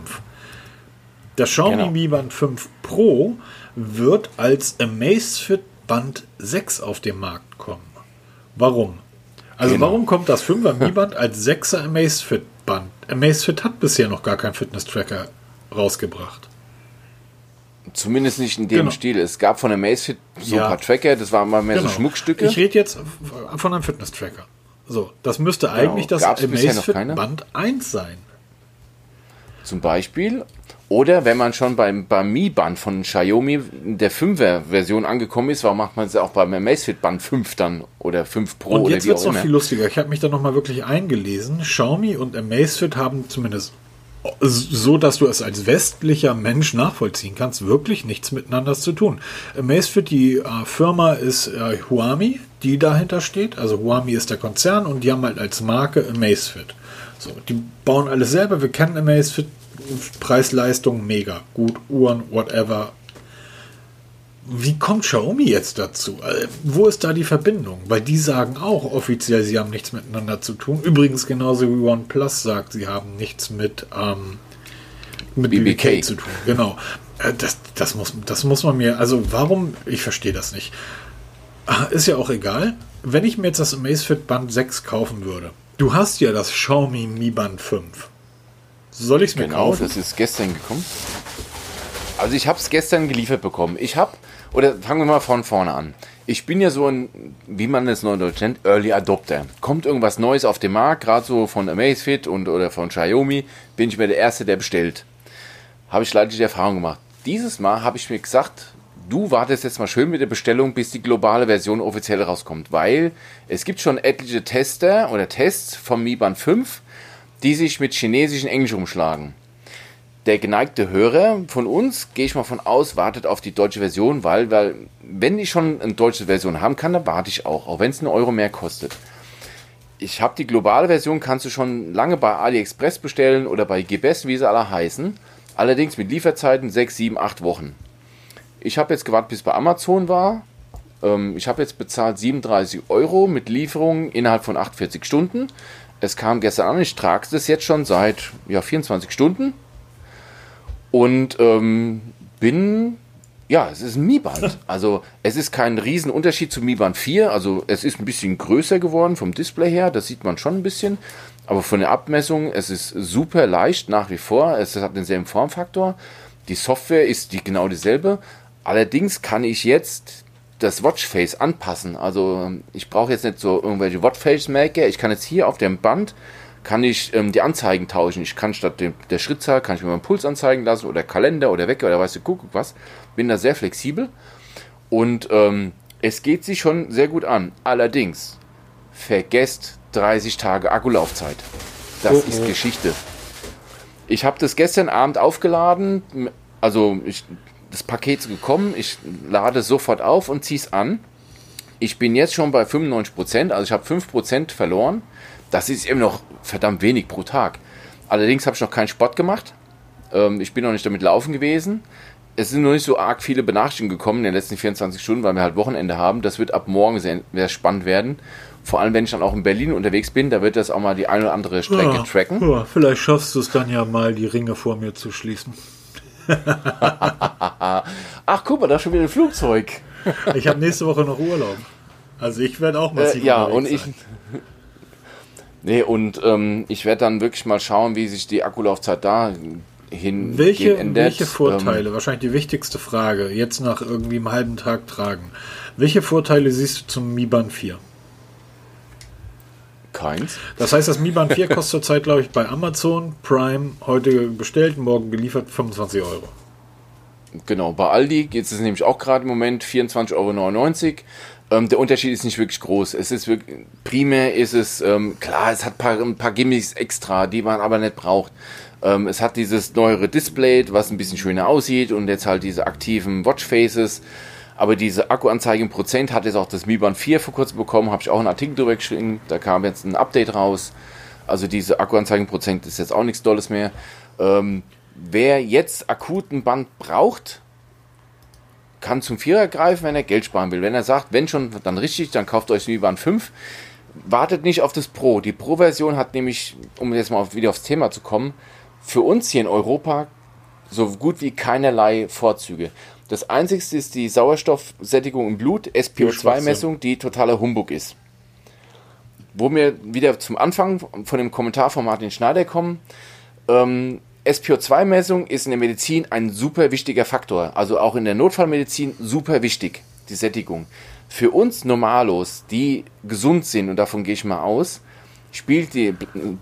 Das Xiaomi genau. Mi Band 5 Pro wird als Amazfit Band 6 auf den Markt kommen. Warum? Also genau. warum kommt das 5er Mi Band als 6er Amazfit Band? Amazfit hat bisher noch gar keinen Fitness-Tracker rausgebracht. Zumindest nicht in dem genau. Stil. Es gab von Amazfit so ja. ein paar Tracker, das waren mal mehr genau. so Schmuckstücke. Ich rede jetzt von einem Fitness-Tracker. So, das müsste genau. eigentlich das Amazfit Band 1 sein. Zum Beispiel. Oder wenn man schon beim, beim Mi-Band von Xiaomi der 5er-Version angekommen ist, warum macht man es auch beim Amazfit-Band 5 dann oder 5 Pro und jetzt wird es noch viel lustiger. Ich habe mich da nochmal wirklich eingelesen. Xiaomi und Amazfit haben zumindest so dass du es als westlicher Mensch nachvollziehen kannst, wirklich nichts miteinander zu tun. Amazfit, die äh, Firma ist äh, Huami, die dahinter steht. Also Huami ist der Konzern und die haben halt als Marke Amazfit. So, die bauen alles selber. Wir kennen Amazfit, Preis-Leistung mega gut, Uhren, whatever. Wie kommt Xiaomi jetzt dazu? Also, wo ist da die Verbindung? Weil die sagen auch offiziell, sie haben nichts miteinander zu tun. Übrigens genauso wie OnePlus sagt, sie haben nichts mit, ähm, mit BBK. BBK zu tun. Genau. Äh, das, das, muss, das muss man mir, also warum, ich verstehe das nicht. Ah, ist ja auch egal. Wenn ich mir jetzt das Amazfit Band 6 kaufen würde, du hast ja das Xiaomi Mi Band 5. Soll ich es mir genau, kaufen? Genau, das ist gestern gekommen. Also ich habe es gestern geliefert bekommen. Ich habe oder fangen wir mal von vorne an. Ich bin ja so ein, wie man es neudeutsch nennt, Early Adopter. Kommt irgendwas Neues auf den Markt, gerade so von Amazfit und oder von Xiaomi, bin ich mir der Erste, der bestellt. Habe ich leider die Erfahrung gemacht. Dieses Mal habe ich mir gesagt, du wartest jetzt mal schön mit der Bestellung, bis die globale Version offiziell rauskommt, weil es gibt schon etliche Tester oder Tests vom Mi Band 5, die sich mit chinesischen Englisch umschlagen der geneigte Hörer von uns, gehe ich mal von aus, wartet auf die deutsche Version, weil, weil wenn ich schon eine deutsche Version haben kann, dann warte ich auch, auch wenn es einen Euro mehr kostet. Ich habe die globale Version, kannst du schon lange bei AliExpress bestellen oder bei GBS, wie sie alle heißen. Allerdings mit Lieferzeiten 6, 7, 8 Wochen. Ich habe jetzt gewartet, bis bei Amazon war. Ähm, ich habe jetzt bezahlt 37 Euro mit Lieferung innerhalb von 48 Stunden. Es kam gestern an, ich trage es jetzt schon seit ja, 24 Stunden und ähm, bin, ja, es ist ein Mi-Band. Also es ist kein Riesenunterschied zu Mi Band 4. Also es ist ein bisschen größer geworden vom Display her, das sieht man schon ein bisschen. Aber von der Abmessung, es ist super leicht nach wie vor. Es hat denselben Formfaktor. Die Software ist die genau dieselbe. Allerdings kann ich jetzt das Watchface anpassen. Also ich brauche jetzt nicht so irgendwelche Watchface-Maker. Ich kann jetzt hier auf dem Band kann ich ähm, die Anzeigen tauschen. Ich kann statt dem, der Schrittzahl, kann ich mir meinen Puls anzeigen lassen oder Kalender oder Wecker oder weißt du, guck, was. Bin da sehr flexibel und ähm, es geht sich schon sehr gut an. Allerdings, vergesst 30 Tage Akkulaufzeit. Das oh, ist oh. Geschichte. Ich habe das gestern Abend aufgeladen, also ich, das Paket ist gekommen, ich lade sofort auf und ziehe es an. Ich bin jetzt schon bei 95%, also ich habe 5% verloren. Das ist eben noch verdammt wenig pro Tag. Allerdings habe ich noch keinen Sport gemacht. Ähm, ich bin noch nicht damit laufen gewesen. Es sind noch nicht so arg viele Benachrichtigungen gekommen in den letzten 24 Stunden, weil wir halt Wochenende haben. Das wird ab morgen sehr, sehr spannend werden. Vor allem, wenn ich dann auch in Berlin unterwegs bin, da wird das auch mal die eine oder andere Strecke ja, tracken. Ja, vielleicht schaffst du es dann ja mal, die Ringe vor mir zu schließen. Ach, guck mal, da ist schon wieder ein Flugzeug. ich habe nächste Woche noch Urlaub. Also ich werde auch mal äh, Ja, und ich, Nee, und ähm, ich werde dann wirklich mal schauen, wie sich die Akkulaufzeit da hin welche. Welche Vorteile, ähm, wahrscheinlich die wichtigste Frage, jetzt nach irgendwie einem halben Tag tragen. Welche Vorteile siehst du zum Mi Band 4? Keins. Das heißt, das Mi Band 4 kostet zurzeit, glaube ich, bei Amazon Prime heute bestellt, morgen geliefert 25 Euro. Genau, bei Aldi geht es nämlich auch gerade im Moment 24,99 Euro. Ähm, der Unterschied ist nicht wirklich groß. Es ist wirklich, primär ist es, ähm, klar, es hat ein paar, ein paar Gimmicks extra, die man aber nicht braucht. Ähm, es hat dieses neuere Display, was ein bisschen schöner aussieht und jetzt halt diese aktiven Watchfaces. Aber diese Akkuanzeige im Prozent hat jetzt auch das Mi Band 4 vor kurzem bekommen, habe ich auch einen Artikel drüber geschrieben, da kam jetzt ein Update raus. Also diese Akkuanzeige im Prozent ist jetzt auch nichts Dolles mehr. Ähm, wer jetzt akuten Band braucht, kann zum Vierer greifen, wenn er Geld sparen will. Wenn er sagt, wenn schon, dann richtig, dann kauft euch Mi Band 5. Wartet nicht auf das Pro. Die Pro-Version hat nämlich, um jetzt mal wieder aufs Thema zu kommen, für uns hier in Europa so gut wie keinerlei Vorzüge. Das einzigste ist die Sauerstoffsättigung im Blut, SPO2-Messung, die totaler Humbug ist. Wo wir wieder zum Anfang von dem Kommentar von Martin Schneider kommen, ähm, SPO2-Messung ist in der Medizin ein super wichtiger Faktor. Also auch in der Notfallmedizin super wichtig, die Sättigung. Für uns Normalos, die gesund sind, und davon gehe ich mal aus, spielt die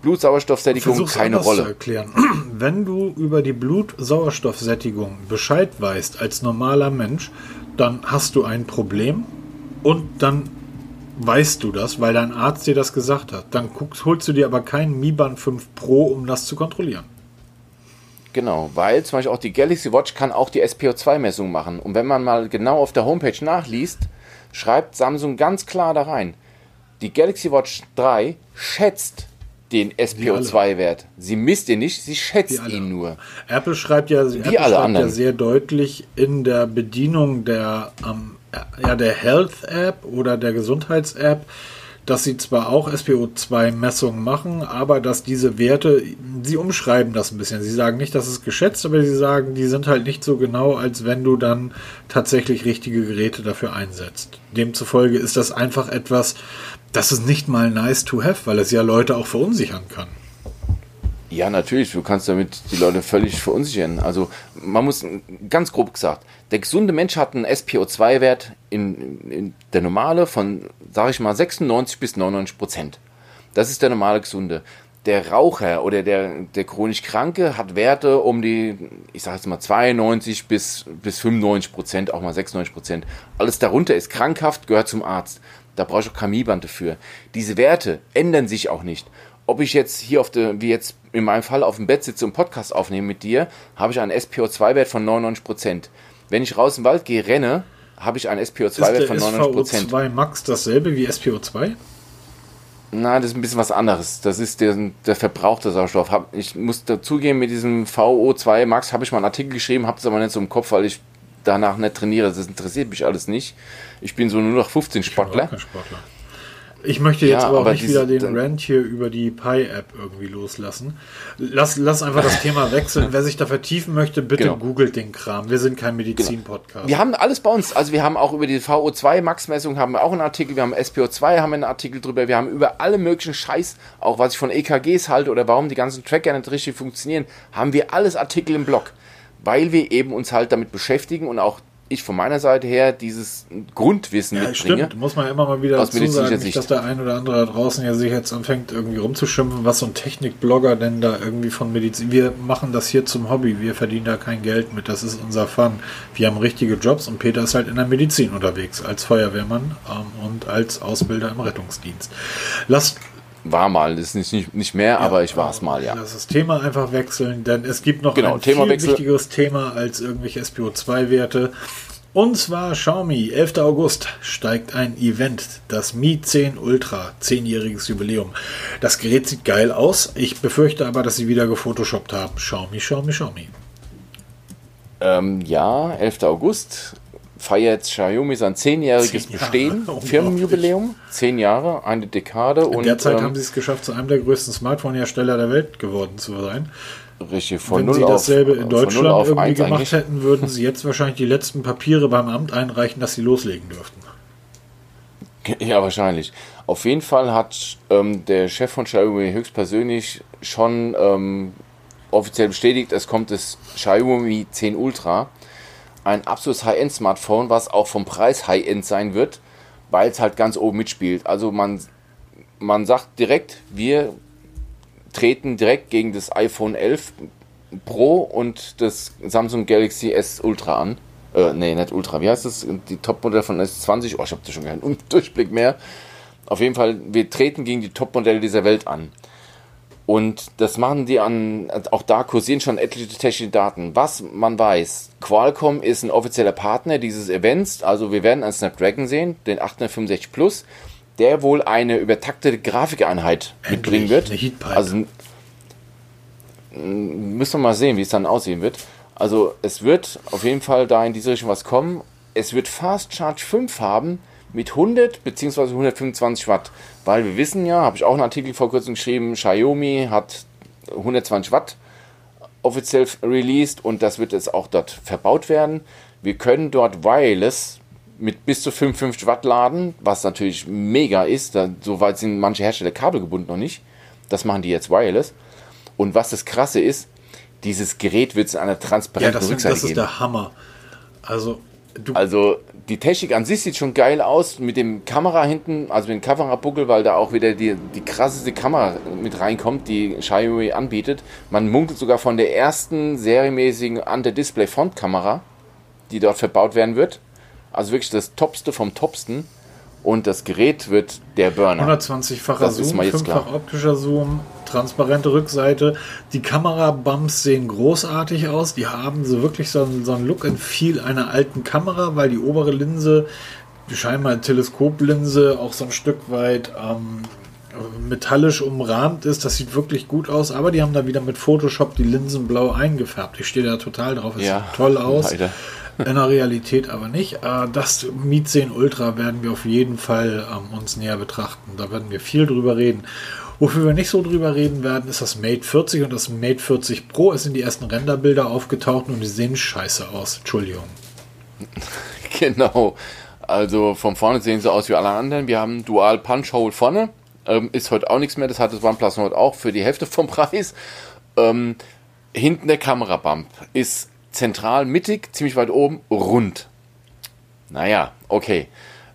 Blutsauerstoffsättigung keine Rolle. Zu erklären. Wenn du über die Blutsauerstoffsättigung Bescheid weißt als normaler Mensch, dann hast du ein Problem und dann weißt du das, weil dein Arzt dir das gesagt hat. Dann guckst, holst du dir aber keinen Mi Band 5 Pro, um das zu kontrollieren. Genau, weil zum Beispiel auch die Galaxy Watch kann auch die SPO2-Messung machen. Und wenn man mal genau auf der Homepage nachliest, schreibt Samsung ganz klar da rein, die Galaxy Watch 3 schätzt den SPO2-Wert. Sie misst ihn nicht, sie schätzt ihn nur. Apple schreibt ja, Apple Wie alle schreibt anderen. ja sehr deutlich in der Bedienung der, ähm, ja, der Health-App oder der Gesundheits-App, dass sie zwar auch SPO2-Messungen machen, aber dass diese Werte, sie umschreiben das ein bisschen. Sie sagen nicht, dass es geschätzt, aber sie sagen, die sind halt nicht so genau, als wenn du dann tatsächlich richtige Geräte dafür einsetzt. Demzufolge ist das einfach etwas, das ist nicht mal nice to have, weil es ja Leute auch verunsichern kann. Ja, natürlich, du kannst damit die Leute völlig verunsichern. Also man muss ganz grob gesagt, der gesunde Mensch hat einen SPO2-Wert in, in der normale von, sage ich mal, 96 bis 99 Prozent. Das ist der normale gesunde. Der Raucher oder der, der chronisch Kranke hat Werte um die, ich sage jetzt mal 92 bis, bis 95 Prozent, auch mal 96 Prozent. Alles darunter ist krankhaft, gehört zum Arzt. Da brauche ich auch Chemieband dafür. Diese Werte ändern sich auch nicht. Ob ich jetzt hier auf der, wie jetzt in meinem Fall auf dem Bett sitze und Podcast aufnehme mit dir, habe ich einen SPO2-Wert von 99 Prozent. Wenn ich raus im Wald gehe, renne, habe ich einen Ist SPO2-Wert der von 99 Prozent. SVO2 Max dasselbe wie SPO2? Nein, das ist ein bisschen was anderes. Das ist der, der verbrauchte Sauerstoff. Hab, ich muss dazugeben, mit diesem VO2 Max habe ich mal einen Artikel geschrieben, habe es aber nicht so im Kopf, weil ich danach nicht trainiere. Das interessiert mich alles nicht. Ich bin so nur noch 15 Sportler. Kein Sportler. Ich möchte jetzt Ja, aber auch aber nicht wieder den Rant hier über die Pi-App irgendwie loslassen. Lass, lass einfach das Thema wechseln. Wer sich da vertiefen möchte, bitte Genau. googelt den Kram. Wir sind kein Medizin-Podcast. Wir haben alles bei uns. Also wir haben auch über die VO2 Max-Messung haben wir auch einen Artikel, wir haben SPO2 haben wir einen Artikel drüber, wir haben über alle möglichen Scheiß, auch was ich von EKGs halte oder warum die ganzen Tracker nicht richtig funktionieren, haben wir alles Artikel im Blog, weil wir eben uns halt damit beschäftigen und auch ich von meiner Seite her dieses Grundwissen Ja, mitbringe. stimmt. Muss man immer mal wieder Aus dazu sagen, nicht, dass der ein oder andere da draußen ja sich jetzt anfängt, irgendwie rumzuschimpfen, was so ein Technikblogger denn da irgendwie von Medizin. Wir machen das hier zum Hobby. Wir verdienen da kein Geld mit. Das ist unser Fun. Wir haben richtige Jobs und Peter ist halt in der Medizin unterwegs, als Feuerwehrmann ähm, und als Ausbilder im Rettungsdienst. Lass War mal, das ist nicht, nicht, nicht mehr, aber ich war es mal, ja. Lass das Thema einfach wechseln, denn es gibt noch Genau, ein viel Themawechsel. wichtigeres Thema als irgendwelche SPO2-Werte. Und zwar Xiaomi, 11. August steigt ein Event, das Mi 10 Ultra, 10-jähriges Jubiläum. Das Gerät sieht geil aus. Ich befürchte aber, dass sie wieder gefotoshoppt haben. Xiaomi, Xiaomi, Xiaomi. Ähm, ja, 11. August feiert Xiaomi sein zehnjähriges Zehn Bestehen, unglaublich. Firmenjubiläum, zehn Jahre, eine Dekade In und der Zeit ähm, haben sie es geschafft, zu einem der größten Smartphone-Hersteller der Welt geworden zu sein. richtig von Wenn null sie auf dasselbe in von Deutschland auf irgendwie gemacht eigentlich. hätten, würden sie jetzt wahrscheinlich die letzten Papiere beim Amt einreichen, dass sie loslegen dürften. Ja, wahrscheinlich. Auf jeden Fall hat ähm, der Chef von Xiaomi höchstpersönlich schon ähm, offiziell bestätigt, es kommt das Xiaomi 10 Ultra. Ein absolutes High-End-Smartphone, was auch vom Preis High-End sein wird, weil es halt ganz oben mitspielt. Also man, man sagt direkt, wir treten direkt gegen das iPhone 11 Pro und das Samsung Galaxy S Ultra an. Äh, nee, nicht Ultra. Wie heißt das? Die Topmodelle von S20. Oh, ich habe da schon keinen Durchblick mehr. Auf jeden Fall, wir treten gegen die Topmodelle dieser Welt an. Und das machen die an, auch da kursieren schon etliche technische Daten. Was man weiß, Qualcomm ist ein offizieller Partner dieses Events, also wir werden einen Snapdragon sehen, den 865 Plus, der wohl eine übertaktete Grafikeinheit mitbringen Endlich, wird. eine Heatpipe. Also müssen wir mal sehen, wie es dann aussehen wird. Also es wird auf jeden Fall da in diese Richtung was kommen. Es wird Fast Charge 5 haben mit 100 bzw. 125 Watt, weil wir wissen ja, habe ich auch einen Artikel vor kurzem geschrieben, Xiaomi hat 120 Watt offiziell released und das wird jetzt auch dort verbaut werden. Wir können dort wireless mit bis zu 55 Watt laden, was natürlich mega ist. Da, so weit sind manche Hersteller kabelgebunden noch nicht. Das machen die jetzt wireless. Und was das Krasse ist, dieses Gerät wird es in einer Ja, transparenten das, Rückseite das ist geben. der Hammer. Also, du, Also die Technik an sich sieht schon geil aus mit dem Kamera hinten, also mit dem Kamerabuckel, weil da auch wieder die, die krasseste Kamera mit reinkommt, die Xiaomi anbietet. Man munkelt sogar von der ersten serienmäßigen Under-Display-Frontkamera, die dort verbaut werden wird. Also wirklich das Topste vom Topsten. Und das Gerät wird der Burner. 120-facher Das ist Zoom, mal jetzt 5-fach klar. optischer Zoom, transparente Rückseite. Die Kamerabumps sehen großartig aus. Die haben so wirklich so einen, so einen Look and Feel einer alten Kamera, weil die obere Linse, die scheinbar Teleskoplinse, auch so ein Stück weit ähm, metallisch umrahmt ist. Das sieht wirklich gut aus, aber die haben da wieder mit Photoshop die Linsen blau eingefärbt. Ich stehe da total drauf. Es ja, sieht toll aus. Leider. In der Realität aber nicht. Äh, das Meet 10 Ultra werden wir auf jeden Fall ähm, uns näher betrachten. Da werden wir viel drüber reden. Wofür wir nicht so drüber reden werden, ist das Mate 40 und das Mate 40 Pro. Es sind die ersten Renderbilder aufgetaucht und die sehen scheiße aus. Entschuldigung. Genau. Also von vorne sehen sie aus wie alle anderen. Wir haben Dual Punch Hole vorne. Ähm, ist heute auch nichts mehr. Das hat das OnePlus Nord auch für die Hälfte vom Preis. Ähm, hinten der Kamerabump ist zentral mittig, ziemlich weit oben, rund. Naja, okay.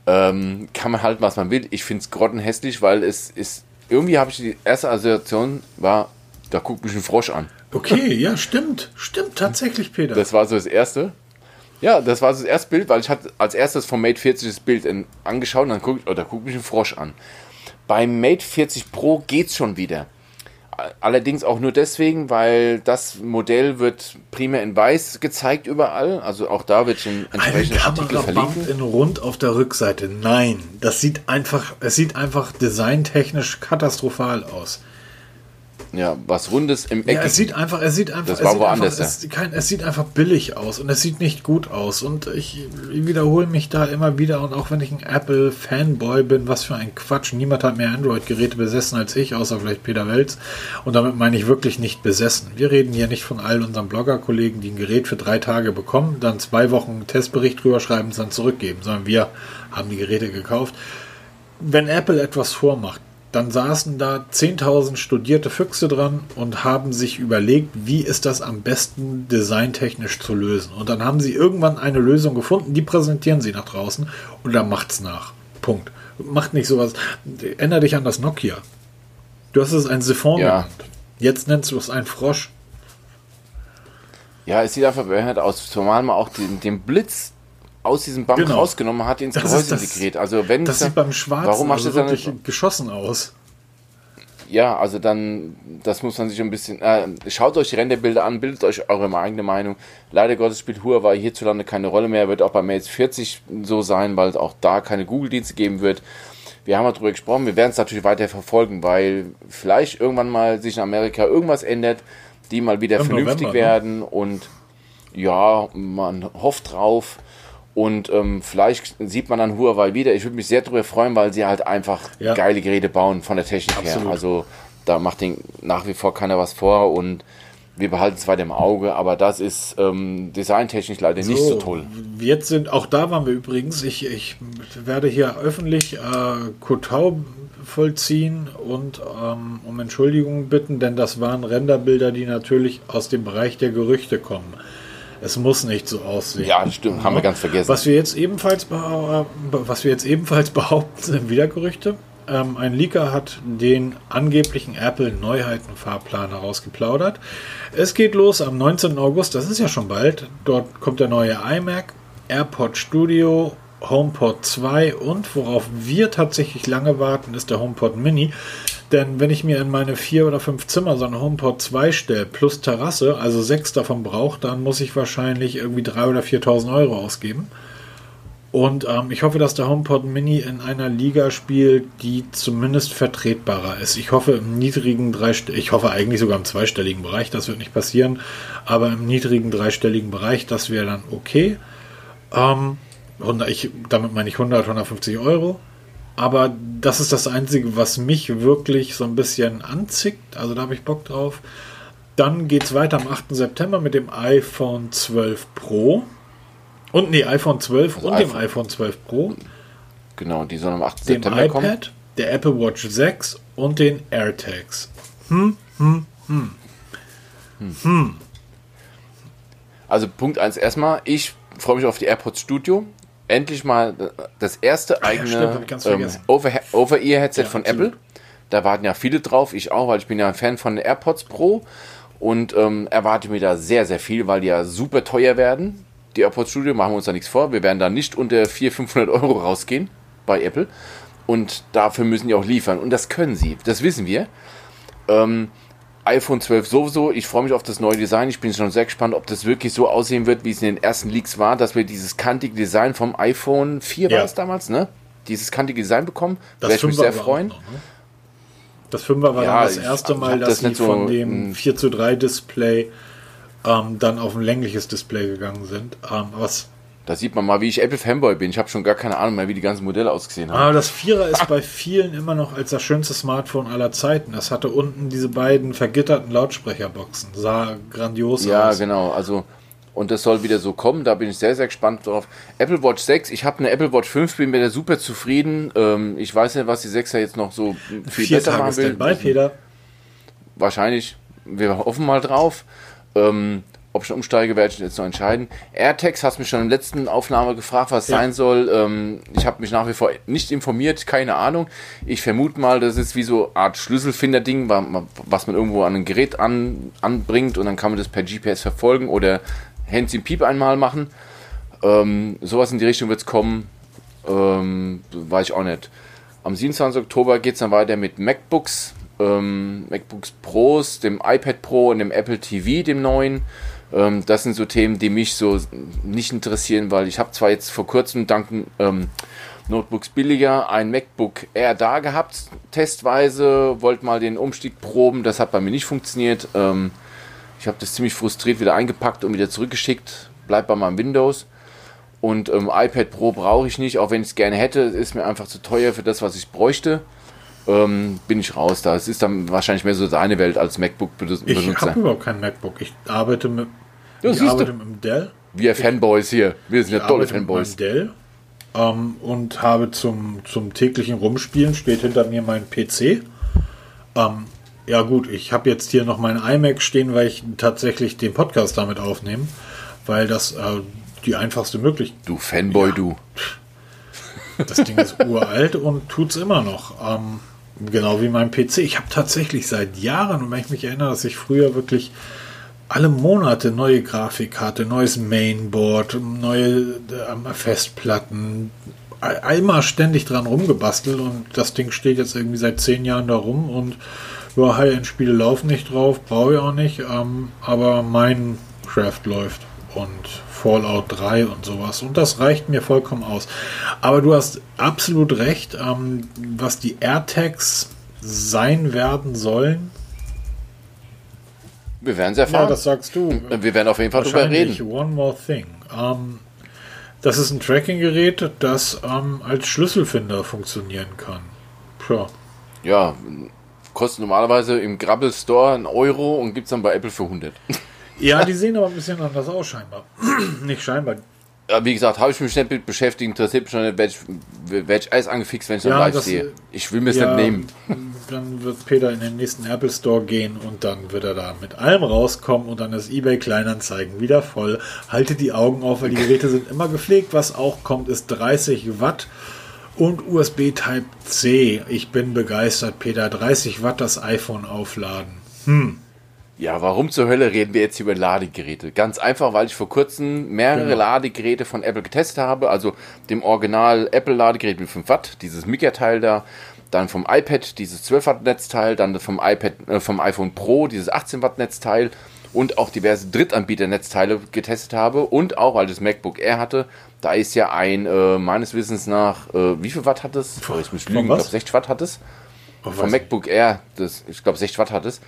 Ähm, kann man halten, was man will. Ich finde es grottenhässlich, weil es ist. Irgendwie habe ich die erste Assoziation war, da guckt mich ein Frosch an. Okay, ja, stimmt. Stimmt tatsächlich, Peter. Das war so das erste. Ja, das war so das erste Bild, weil ich hatte als erstes vom Mate 40 das Bild in, angeschaut und dann guckt, oh, da guckt mich ein Frosch an. Beim Mate 40 Pro geht's schon wieder. Allerdings auch nur deswegen, weil das Modell wird primär in weiß gezeigt überall. Also auch da wird schon entsprechend Artikel verlinken. in rund auf der Rückseite. Nein, das sieht einfach, es sieht einfach designtechnisch katastrophal aus. Ja, was Rundes im Eck. Ja, es sieht einfach, es sieht einfach, das war woanders, einfach, es, kein, es sieht einfach billig aus und es sieht nicht gut aus. Und ich, wiederhole mich da immer wieder und auch wenn ich ein Apple-Fanboy bin, was für ein Quatsch. Niemand hat mehr Android-Geräte besessen als ich, außer vielleicht Peter Welz. Und damit meine ich wirklich nicht besessen. Wir reden hier nicht von all unseren Blogger-Kollegen, die ein Gerät für drei Tage bekommen, dann zwei Wochen einen Testbericht drüber schreiben und es dann zurückgeben, sondern wir haben die Geräte gekauft. Wenn Apple etwas vormacht, dann saßen da 10.000 studierte Füchse dran und haben sich überlegt, wie ist das am besten designtechnisch zu lösen. Und dann haben sie irgendwann eine Lösung gefunden, die präsentieren sie nach draußen und dann macht's nach. Punkt. Macht nicht sowas. Änder dich an das Nokia. Du hast es ein Siphon ja. Jetzt nennst du es ein Frosch. Ja, es sieht einfach behindert aus. Zumal man auch den, den Blitz aus diesem Bump genau. rausgenommen hat, ins Gehäuse integriert. Also wenn das sieht beim Schwarzen warum also wirklich dann, geschossen aus. Ja, also dann, das muss man sich ein bisschen. Äh, schaut euch die Renderbilder an, bildet euch eure eigene Meinung. Leider Gottes spielt Huawei hierzulande keine Rolle mehr, wird auch bei Mate 40 so sein, weil es auch da keine Google-Dienste geben wird. Wir haben darüber gesprochen, wir werden es natürlich weiter verfolgen, weil vielleicht irgendwann mal sich in Amerika irgendwas ändert, die mal wieder Im vernünftig November, ne? werden ne? und ja, man hofft drauf. Und ähm, vielleicht sieht man dann Huawei wieder. Ich würde mich sehr darüber freuen, weil sie halt einfach ja. geile Geräte bauen von der Technik Absolut. her. Also da macht den nach wie vor keiner was vor und wir behalten es weiter im Auge, aber das ist ähm, designtechnisch leider so, nicht so toll. Jetzt sind, auch da waren wir übrigens, ich, ich werde hier öffentlich äh, Kotau vollziehen und ähm, um Entschuldigung bitten, denn das waren Renderbilder, die natürlich aus dem Bereich der Gerüchte kommen. Es muss nicht so aussehen. Ja, stimmt, haben wir ganz vergessen. Was wir jetzt ebenfalls, was wir jetzt ebenfalls behaupten, sind wieder Gerüchte. Ähm, ein Leaker hat den angeblichen Apple Neuheiten-Fahrplan herausgeplaudert. Es geht los am 19. August, das ist ja schon bald. Dort kommt der neue iMac, AirPod Studio, HomePod 2 und worauf wir tatsächlich lange warten, ist der HomePod Mini. Denn wenn ich mir in meine vier oder fünf Zimmer so einen HomePod 2 stelle, plus Terrasse, also sechs davon brauche, dann muss ich wahrscheinlich irgendwie 3.000 oder 4.000 Euro ausgeben. Und ähm, ich hoffe, dass der HomePod Mini in einer Liga spielt, die zumindest vertretbarer ist. Ich hoffe im niedrigen dreistelligen, ich hoffe eigentlich sogar im zweistelligen Bereich, das wird nicht passieren, aber im niedrigen dreistelligen Bereich, das wäre dann okay. Ähm, ich, damit meine ich 100, 150 Euro. Aber das ist das Einzige, was mich wirklich so ein bisschen anzickt. Also da habe ich Bock drauf. Dann geht es weiter am 8. September mit dem iPhone 12 Pro. Und nee, iPhone 12 also und iPhone. dem iPhone 12 Pro. Genau, die sollen am 8. Dem September iPad, kommen. der Apple Watch 6 und den AirTags. Hm, hm, hm. Hm. hm. Also Punkt 1 erstmal, ich freue mich auf die AirPods Studio endlich mal das erste eigene ja, ähm, Over-Ear-Headset ja, von absolut. Apple. Da warten ja viele drauf, ich auch, weil ich bin ja ein Fan von den AirPods Pro und ähm, erwarte mir da sehr, sehr viel, weil die ja super teuer werden. Die AirPods Studio machen wir uns da nichts vor. Wir werden da nicht unter 400, 500 Euro rausgehen bei Apple. Und dafür müssen die auch liefern. Und das können sie, das wissen wir. Ähm, iPhone 12 sowieso. Ich freue mich auf das neue Design. Ich bin schon sehr gespannt, ob das wirklich so aussehen wird, wie es in den ersten Leaks war, dass wir dieses kantige Design vom iPhone 4 ja. war es damals, ne? Dieses kantige Design bekommen. Das werde ich mich sehr freuen. Noch, ne? Das 5er war ja, das erste Mal, dass das sie so von dem 4 zu 3 Display ähm, dann auf ein längliches Display gegangen sind. Ähm, was da sieht man mal, wie ich Apple Fanboy bin. Ich habe schon gar keine Ahnung mehr, wie die ganzen Modelle ausgesehen haben. Aber das Vierer ist bei vielen immer noch als das schönste Smartphone aller Zeiten. Das hatte unten diese beiden vergitterten Lautsprecherboxen. Sah grandios ja, aus. Ja, genau. Also und das soll wieder so kommen. Da bin ich sehr, sehr gespannt drauf. Apple Watch 6. Ich habe eine Apple Watch 5, bin mit der super zufrieden. Ähm, ich weiß nicht, was die 6er jetzt noch so viel Vier besser Tage machen will. Bei Peter. Wahrscheinlich. Wir hoffen mal drauf. Ähm, ob ich umsteige, werde ich jetzt noch entscheiden. AirTags hast mich schon in der letzten Aufnahme gefragt, was ja. sein soll. Ähm, ich habe mich nach wie vor nicht informiert, keine Ahnung. Ich vermute mal, das ist wie so eine Art Schlüsselfinder-Ding, was man irgendwo an ein Gerät an, anbringt und dann kann man das per GPS verfolgen oder Hands in Piep einmal machen. Ähm, sowas in die Richtung wird es kommen. Ähm, weiß ich auch nicht. Am 27. Oktober geht es dann weiter mit MacBooks. Ähm, MacBooks Pros, dem iPad Pro und dem Apple TV, dem neuen. Ähm, das sind so Themen, die mich so nicht interessieren, weil ich habe zwar jetzt vor kurzem dank ähm, Notebooks billiger ein MacBook Air da gehabt, testweise, wollte mal den Umstieg proben, das hat bei mir nicht funktioniert. Ähm, ich habe das ziemlich frustriert wieder eingepackt und wieder zurückgeschickt, bleibt bei meinem Windows. Und ähm, iPad Pro brauche ich nicht, auch wenn ich es gerne hätte, ist mir einfach zu teuer für das, was ich bräuchte. Ähm, bin ich raus da. Es ist dann wahrscheinlich mehr so deine Welt als MacBook-Benutzer. Ich habe überhaupt kein MacBook. Ich arbeite mit, ja, ich arbeite mit dem Dell. Wir Fanboys hier. Wir sind ja tolle Fanboys. Mit Dell ähm, und habe zum, zum täglichen Rumspielen steht hinter mir mein PC. Ähm, ja gut, ich habe jetzt hier noch mein iMac stehen, weil ich tatsächlich den Podcast damit aufnehme, weil das äh, die einfachste Möglichkeit. Du Fanboy, ja. du. Das Ding ist uralt und tut es immer noch. Ähm, genau wie mein PC. Ich habe tatsächlich seit Jahren, und wenn ich mich erinnere, dass ich früher wirklich alle Monate neue Grafikkarte, neues Mainboard, neue äh, Festplatten, einmal ständig dran rumgebastelt und das Ding steht jetzt irgendwie seit zehn Jahren da rum und ja, High-End-Spiele laufen nicht drauf, brauche ich auch nicht, ähm, aber mein Craft läuft und Fallout 3 und sowas und das reicht mir vollkommen aus. Aber du hast absolut recht, ähm, was die AirTags sein werden sollen, wir werden es erfahren. Ja, das sagst du. Wir werden auf jeden Fall drüber reden. One more thing. Ähm, das ist ein Tracking-Gerät, das ähm, als Schlüsselfinder funktionieren kann. Tja. Ja, kostet normalerweise im Grabbel Store einen Euro und gibt es dann bei Apple für 100. Ja, die sehen aber ein bisschen anders aus, scheinbar. Nicht scheinbar wie gesagt, habe ich mich nicht mit beschäftigt, interessiert mich schon nicht, werd ich alles angefixt, wenn ich ja, live das, sehe. Ich will mir es ja, nicht nehmen. Dann wird Peter in den nächsten Apple Store gehen und dann wird er da mit allem rauskommen und dann ist eBay Kleinanzeigen wieder voll. Halte die Augen auf, weil die Geräte sind immer gepflegt. Was auch kommt, ist 30 Watt und USB Type C. Ich bin begeistert, Peter. 30 Watt das iPhone aufladen. Hm. Ja, warum zur Hölle reden wir jetzt über Ladegeräte? Ganz einfach, weil ich vor kurzem mehrere genau. Ladegeräte von Apple getestet habe. Also dem Original Apple Ladegerät mit 5 Watt, dieses Mica-Teil da. Dann vom iPad dieses 12 Watt Netzteil, dann vom iPad, äh, vom iPhone Pro dieses 18 Watt Netzteil und auch diverse Drittanbieter-Netzteile getestet habe und auch, weil das MacBook Air hatte, da ist ja ein, äh, meines Wissens nach, äh, wie viel Watt hat es? Oh, ich muss lügen, ich glaube 60 Watt hat es. Oh, vom MacBook Air, das, ich glaube 60 Watt hat es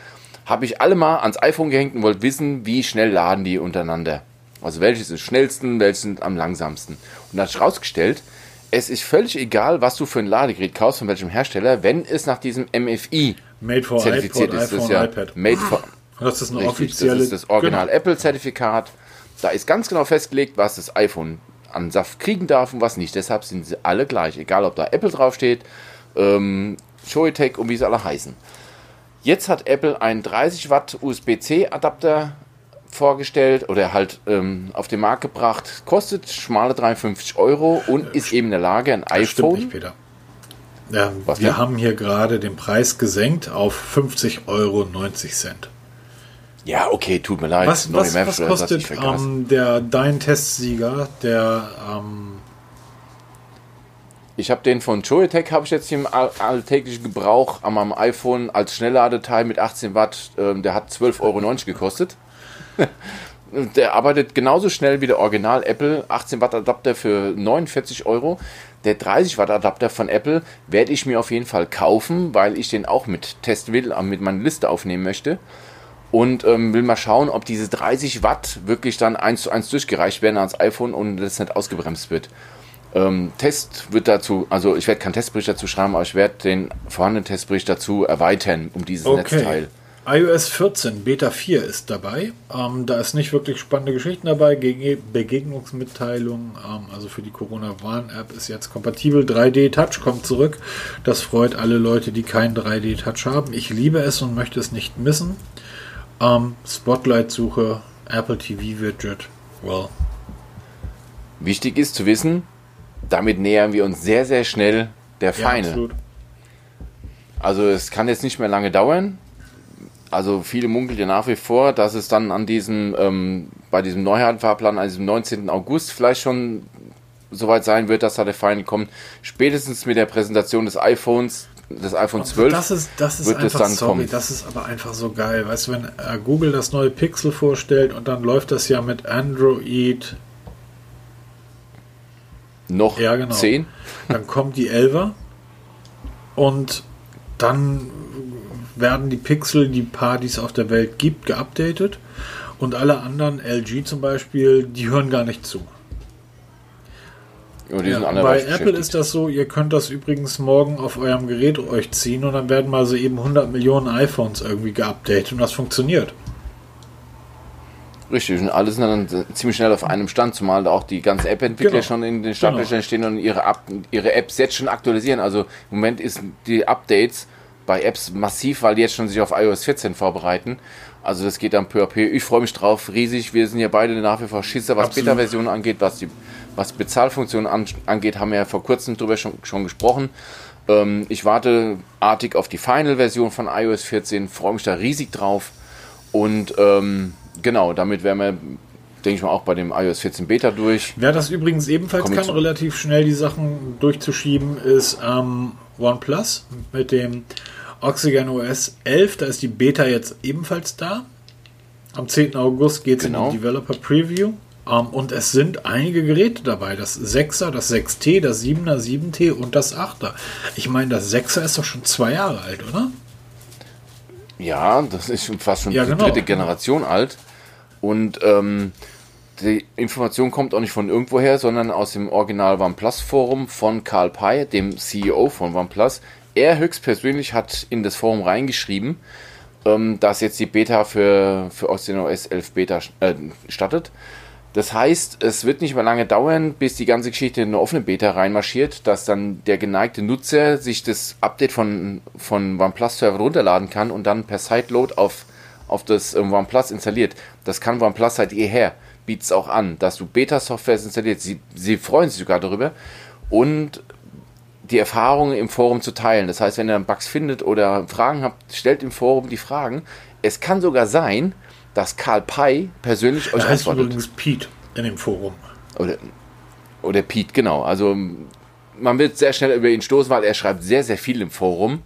habe ich alle mal ans iPhone gehängt und wollte wissen, wie schnell laden die untereinander. Also welches ist schnellsten, welches am langsamsten. Und da hat sich rausgestellt, es ist völlig egal, was du für ein Ladegerät kaufst, von welchem Hersteller, wenn es nach diesem MFI Made for zertifiziert iPod, ist. Das ja iPad. Made for, das ist ein offizielles. Das ist das Original genau. Apple-Zertifikat. Da ist ganz genau festgelegt, was das iPhone an Saft kriegen darf und was nicht. Deshalb sind sie alle gleich, egal ob da Apple draufsteht, ähm, Shoitech und wie sie alle heißen. Jetzt hat Apple einen 30 Watt USB-C Adapter vorgestellt oder halt ähm, auf den Markt gebracht. Kostet schmale 53 Euro und ist eben in der Lage, ein das iPhone. Nicht, Peter. Ja, wir denn? haben hier gerade den Preis gesenkt auf 50,90 Euro. Ja, okay, tut mir leid. Was, was, was kostet ähm, der, dein Testsieger, der ähm, Ich habe den von Joytech, habe ich jetzt hier im all alltäglichen Gebrauch an meinem iPhone als Schnellladeteil mit 18 Watt. Ähm, der hat 12,90 Euro gekostet. der arbeitet genauso schnell wie der Original Apple 18 Watt Adapter für 49 Euro. Der 30 Watt Adapter von Apple werde ich mir auf jeden Fall kaufen, weil ich den auch mit testen will, mit meiner Liste aufnehmen möchte. Und ähm, will mal schauen, ob diese 30 Watt wirklich dann eins zu eins durchgereicht werden ans iPhone und das nicht ausgebremst wird. Ähm, Test wird dazu, also ich werde keinen Testbericht dazu schreiben, aber ich werde den vorhandenen Testbericht dazu erweitern um dieses okay. Netzteil. iOS 14 Beta 4 ist dabei. Ähm, da ist nicht wirklich spannende Geschichten dabei. Begegnungsmitteilung, ähm, also für die Corona-Warn-App ist jetzt kompatibel. 3D-Touch kommt zurück. Das freut alle Leute, die keinen 3D-Touch haben. Ich liebe es und möchte es nicht missen. Ähm, Spotlight-Suche, Apple TV-Widget. Well. Wichtig ist zu wissen, damit nähern wir uns sehr, sehr schnell der Feine. Ja, also es kann jetzt nicht mehr lange dauern. Also viele munkeln ja nach wie vor, dass es dann an diesem, ähm, bei diesem Neuheitenfahrplan, an diesem 19. August vielleicht schon soweit sein wird, dass da der Final kommt. Spätestens mit der Präsentation des iPhones, des iPhone 12 das ist, das ist wird einfach, es dann sorry, kommen. Das ist aber einfach so geil. Weißt du, wenn äh, Google das neue Pixel vorstellt und dann läuft das ja mit Android noch ja, genau. 10. Dann kommt die 11er und dann werden die Pixel, die paar, die es auf der Welt gibt, geupdatet und alle anderen, LG zum Beispiel, die hören gar nicht zu. Ja, bei Apple ist das so, ihr könnt das übrigens morgen auf eurem Gerät euch ziehen und dann werden mal so eben 100 Millionen iPhones irgendwie geupdatet und das funktioniert. Richtig, und alle sind dann ziemlich schnell auf einem Stand, zumal auch die ganzen App-Entwickler genau. schon in den Startlöchern genau. stehen und ihre, App, ihre Apps jetzt schon aktualisieren. Also im Moment ist die Updates bei Apps massiv, weil die jetzt schon sich auf iOS 14 vorbereiten. Also das geht dann peu à peu. Ich freue mich drauf, riesig. Wir sind ja beide nach wie vor Schisser, was Beta-Versionen angeht, was die was Bezahlfunktionen an, angeht, haben wir ja vor kurzem drüber schon, schon gesprochen. Ähm, ich warte artig auf die Final-Version von iOS 14, freue mich da riesig drauf. Und ähm, genau, damit wären wir, denke ich mal, auch bei dem iOS 14 Beta durch. Wer das übrigens ebenfalls kann, relativ schnell die Sachen durchzuschieben, ist ähm, OnePlus mit dem Oxygen OS 11. Da ist die Beta jetzt ebenfalls da. Am 10. August geht es genau. in die Developer Preview. Um, und es sind einige Geräte dabei. Das 6er, das 6T, das 7er, 7T und das 8er. Ich meine, das 6er ist doch schon zwei Jahre alt, oder? Ja, das ist fast schon ja, die genau. dritte Generation alt. Und ähm, die Information kommt auch nicht von irgendwoher, sondern aus dem Original OnePlus Forum von Karl Pei, dem CEO von OnePlus. Er höchstpersönlich hat in das Forum reingeschrieben, ähm, dass jetzt die Beta für, für OS 11 Beta äh, startet. Das heißt, es wird nicht mehr lange dauern, bis die ganze Geschichte in eine offene Beta reinmarschiert, dass dann der geneigte Nutzer sich das Update von, von OnePlus-Server runterladen kann und dann per Sideload auf, auf das ähm, OnePlus installiert. Das kann OnePlus seit jeher, bietet es auch an, dass du Beta-Software installiert. Sie, sie freuen sich sogar darüber und die Erfahrungen im Forum zu teilen. Das heißt, wenn ihr Bugs findet oder Fragen habt, stellt im Forum die Fragen. Es kann sogar sein, dass Karl Pei persönlich euch da heißt antwortet. übrigens Pete in dem Forum. Oder, oder Pete, genau. Also man wird sehr schnell über ihn stoßen, weil er schreibt sehr, sehr viel im Forum.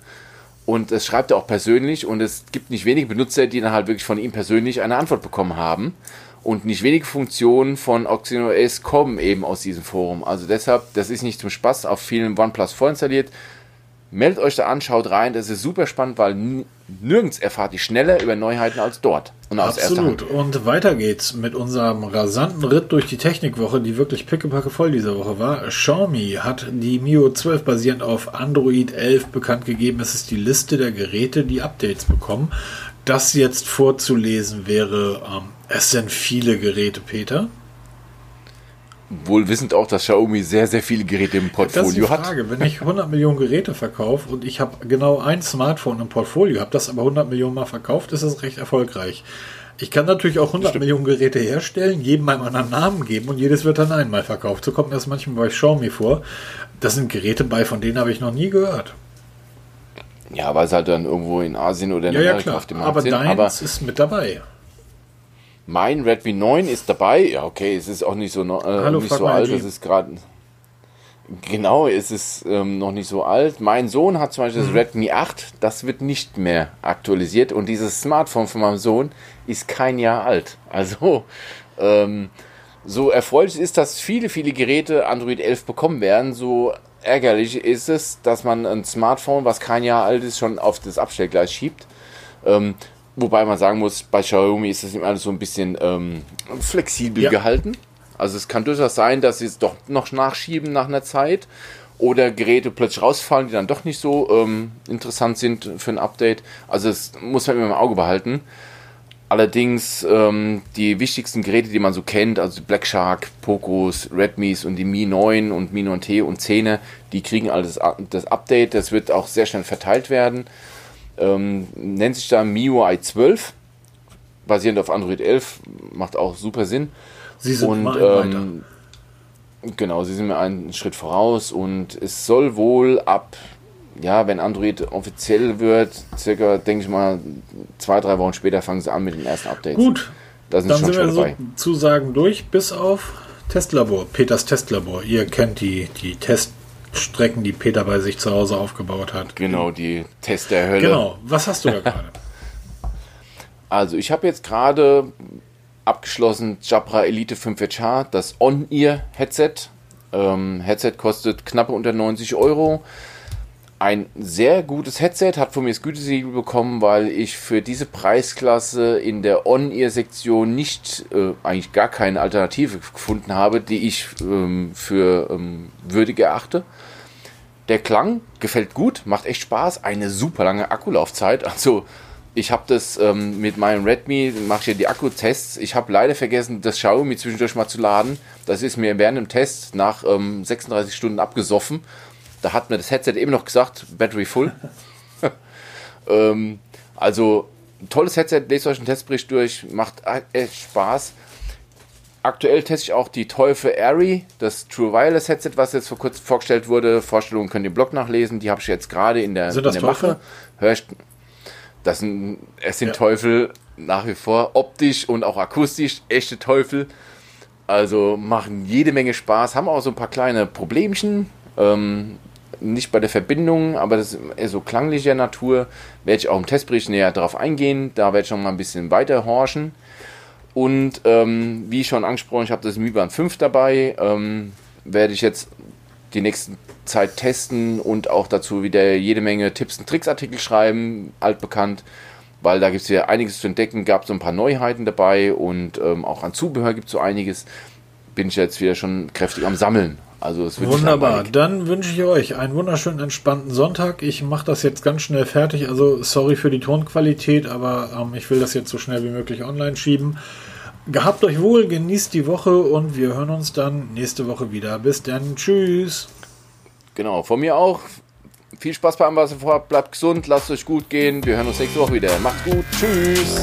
Und das schreibt er auch persönlich. Und es gibt nicht wenige Benutzer, die dann halt wirklich von ihm persönlich eine Antwort bekommen haben. Und nicht wenige Funktionen von OxygenOS kommen eben aus diesem Forum. Also deshalb, das ist nicht zum Spaß auf vielen OnePlus vorinstalliert. Meldet euch da an, schaut rein, das ist super spannend, weil nirgends erfahrt ihr schneller über Neuheiten als dort. Und aus Absolut. Und weiter geht's mit unserem rasanten Ritt durch die Technikwoche, die wirklich pickepacke voll diese Woche war. Xiaomi hat die Mio 12 basierend auf Android 11 bekannt gegeben. Es ist die Liste der Geräte, die Updates bekommen. Das jetzt vorzulesen wäre, ähm, es sind viele Geräte, Peter. Wohl wissend auch, dass Xiaomi sehr, sehr viele Geräte im Portfolio das ist die Frage. hat. Wenn ich 100 Millionen Geräte verkaufe und ich habe genau ein Smartphone im Portfolio, habe das aber 100 Millionen Mal verkauft, ist das recht erfolgreich. Ich kann natürlich auch 100 Stimmt. Millionen Geräte herstellen, jedem einen anderen Namen geben und jedes wird dann einmal verkauft. So kommt mir das manchmal bei Xiaomi vor. Das sind Geräte bei, von denen habe ich noch nie gehört. Ja, weil es halt dann irgendwo in Asien oder in ja, Amerika ja, klar. auf dem Markt aber sind. Deins aber ist mit dabei. Mein Redmi 9 ist dabei. Ja, okay, es ist auch nicht so, äh, Hallo, nicht so alt. Das ist gerade. Genau, es ist ähm, noch nicht so alt. Mein Sohn hat zum Beispiel das Redmi 8, das wird nicht mehr aktualisiert und dieses Smartphone von meinem Sohn ist kein Jahr alt. Also ähm, so erfreulich ist, dass viele, viele Geräte Android 11 bekommen werden, so ärgerlich ist es, dass man ein Smartphone, was kein Jahr alt ist, schon auf das Abstellgleis schiebt. Ähm, wobei man sagen muss, bei Xiaomi ist das immer alles so ein bisschen ähm, flexibel ja. gehalten. Also es kann durchaus sein, dass sie es doch noch nachschieben nach einer Zeit oder Geräte plötzlich rausfallen, die dann doch nicht so ähm, interessant sind für ein Update. Also das muss man immer im Auge behalten. Allerdings ähm, die wichtigsten Geräte, die man so kennt, also Black Shark, Pocos, Redmis und die Mi 9 und Mi 9T und 10, die kriegen alles das Update. Das wird auch sehr schnell verteilt werden. Ähm, nennt sich da MIUI 12, basierend auf Android 11, macht auch super Sinn. Sie sind und, ähm, Genau, sie sind mir einen Schritt voraus und es soll wohl ab, ja, wenn Android offiziell wird, circa, denke ich mal, zwei, drei Wochen später fangen sie an mit den ersten Updates. Gut, da sind dann sind wir dabei. sozusagen durch, bis auf Testlabor, Peters Testlabor. Ihr kennt die, die Teststrecken, die Peter bei sich zu Hause aufgebaut hat. Genau, die Test der Hölle. Genau, was hast du da gerade? Also ich habe jetzt gerade abgeschlossen Jabra Elite 5H, das On-Ear-Headset. Ähm, Headset kostet knappe unter 90 Euro. Ein sehr gutes Headset, hat von mir das Gütesiegel bekommen, weil ich für diese Preisklasse in der On-Ear-Sektion nicht, äh, eigentlich gar keine Alternative gefunden habe, die ich ähm, für ähm, würdig erachte. Der Klang gefällt gut, macht echt Spaß, eine super lange Akkulaufzeit, also ich habe das ähm, mit meinem Redmi, mache ich ja die Akku-Tests. Ich habe leider vergessen, das Xiaomi zwischendurch mal zu laden. Das ist mir während dem Test nach ähm, 36 Stunden abgesoffen. Da hat mir das Headset eben noch gesagt, Battery full. ähm, also, tolles Headset, lest euch einen Testbericht durch, macht echt Spaß. Aktuell teste ich auch die Teufel Airy, das True Wireless Headset, was jetzt vor kurzem vorgestellt wurde. Vorstellungen könnt ihr im Blog nachlesen. Die habe ich jetzt gerade in der, Sind das in der Mache. Hör ich, das sind, es sind ja. Teufel nach wie vor optisch und auch akustisch echte Teufel. Also machen jede Menge Spaß, haben auch so ein paar kleine Problemchen. Ähm, nicht bei der Verbindung, aber das ist eher so klanglicher Natur. Werde ich auch im Testbericht näher darauf eingehen. Da werde ich noch mal ein bisschen weiter horchen. Und ähm, wie schon angesprochen, ich habe das Mi Band 5 dabei. Ähm, werde ich jetzt die nächsten Zeit testen und auch dazu wieder jede Menge Tipps und Tricks-Artikel schreiben, altbekannt, weil da gibt es ja einiges zu entdecken, gab so ein paar Neuheiten dabei und ähm, auch an Zubehör gibt es so einiges. Bin ich jetzt wieder schon kräftig am Sammeln. Also es wird Wunderbar, dann wünsche ich euch einen wunderschönen, entspannten Sonntag. Ich mache das jetzt ganz schnell fertig. Also sorry für die Tonqualität, aber ähm, ich will das jetzt so schnell wie möglich online schieben. Gehabt euch wohl, genießt die Woche und wir hören uns dann nächste Woche wieder. Bis dann, tschüss. Genau, von mir auch. Viel Spaß beim Wasserfahrt, bleibt gesund, lasst euch gut gehen. Wir hören uns nächste Woche wieder. Macht's gut, tschüss.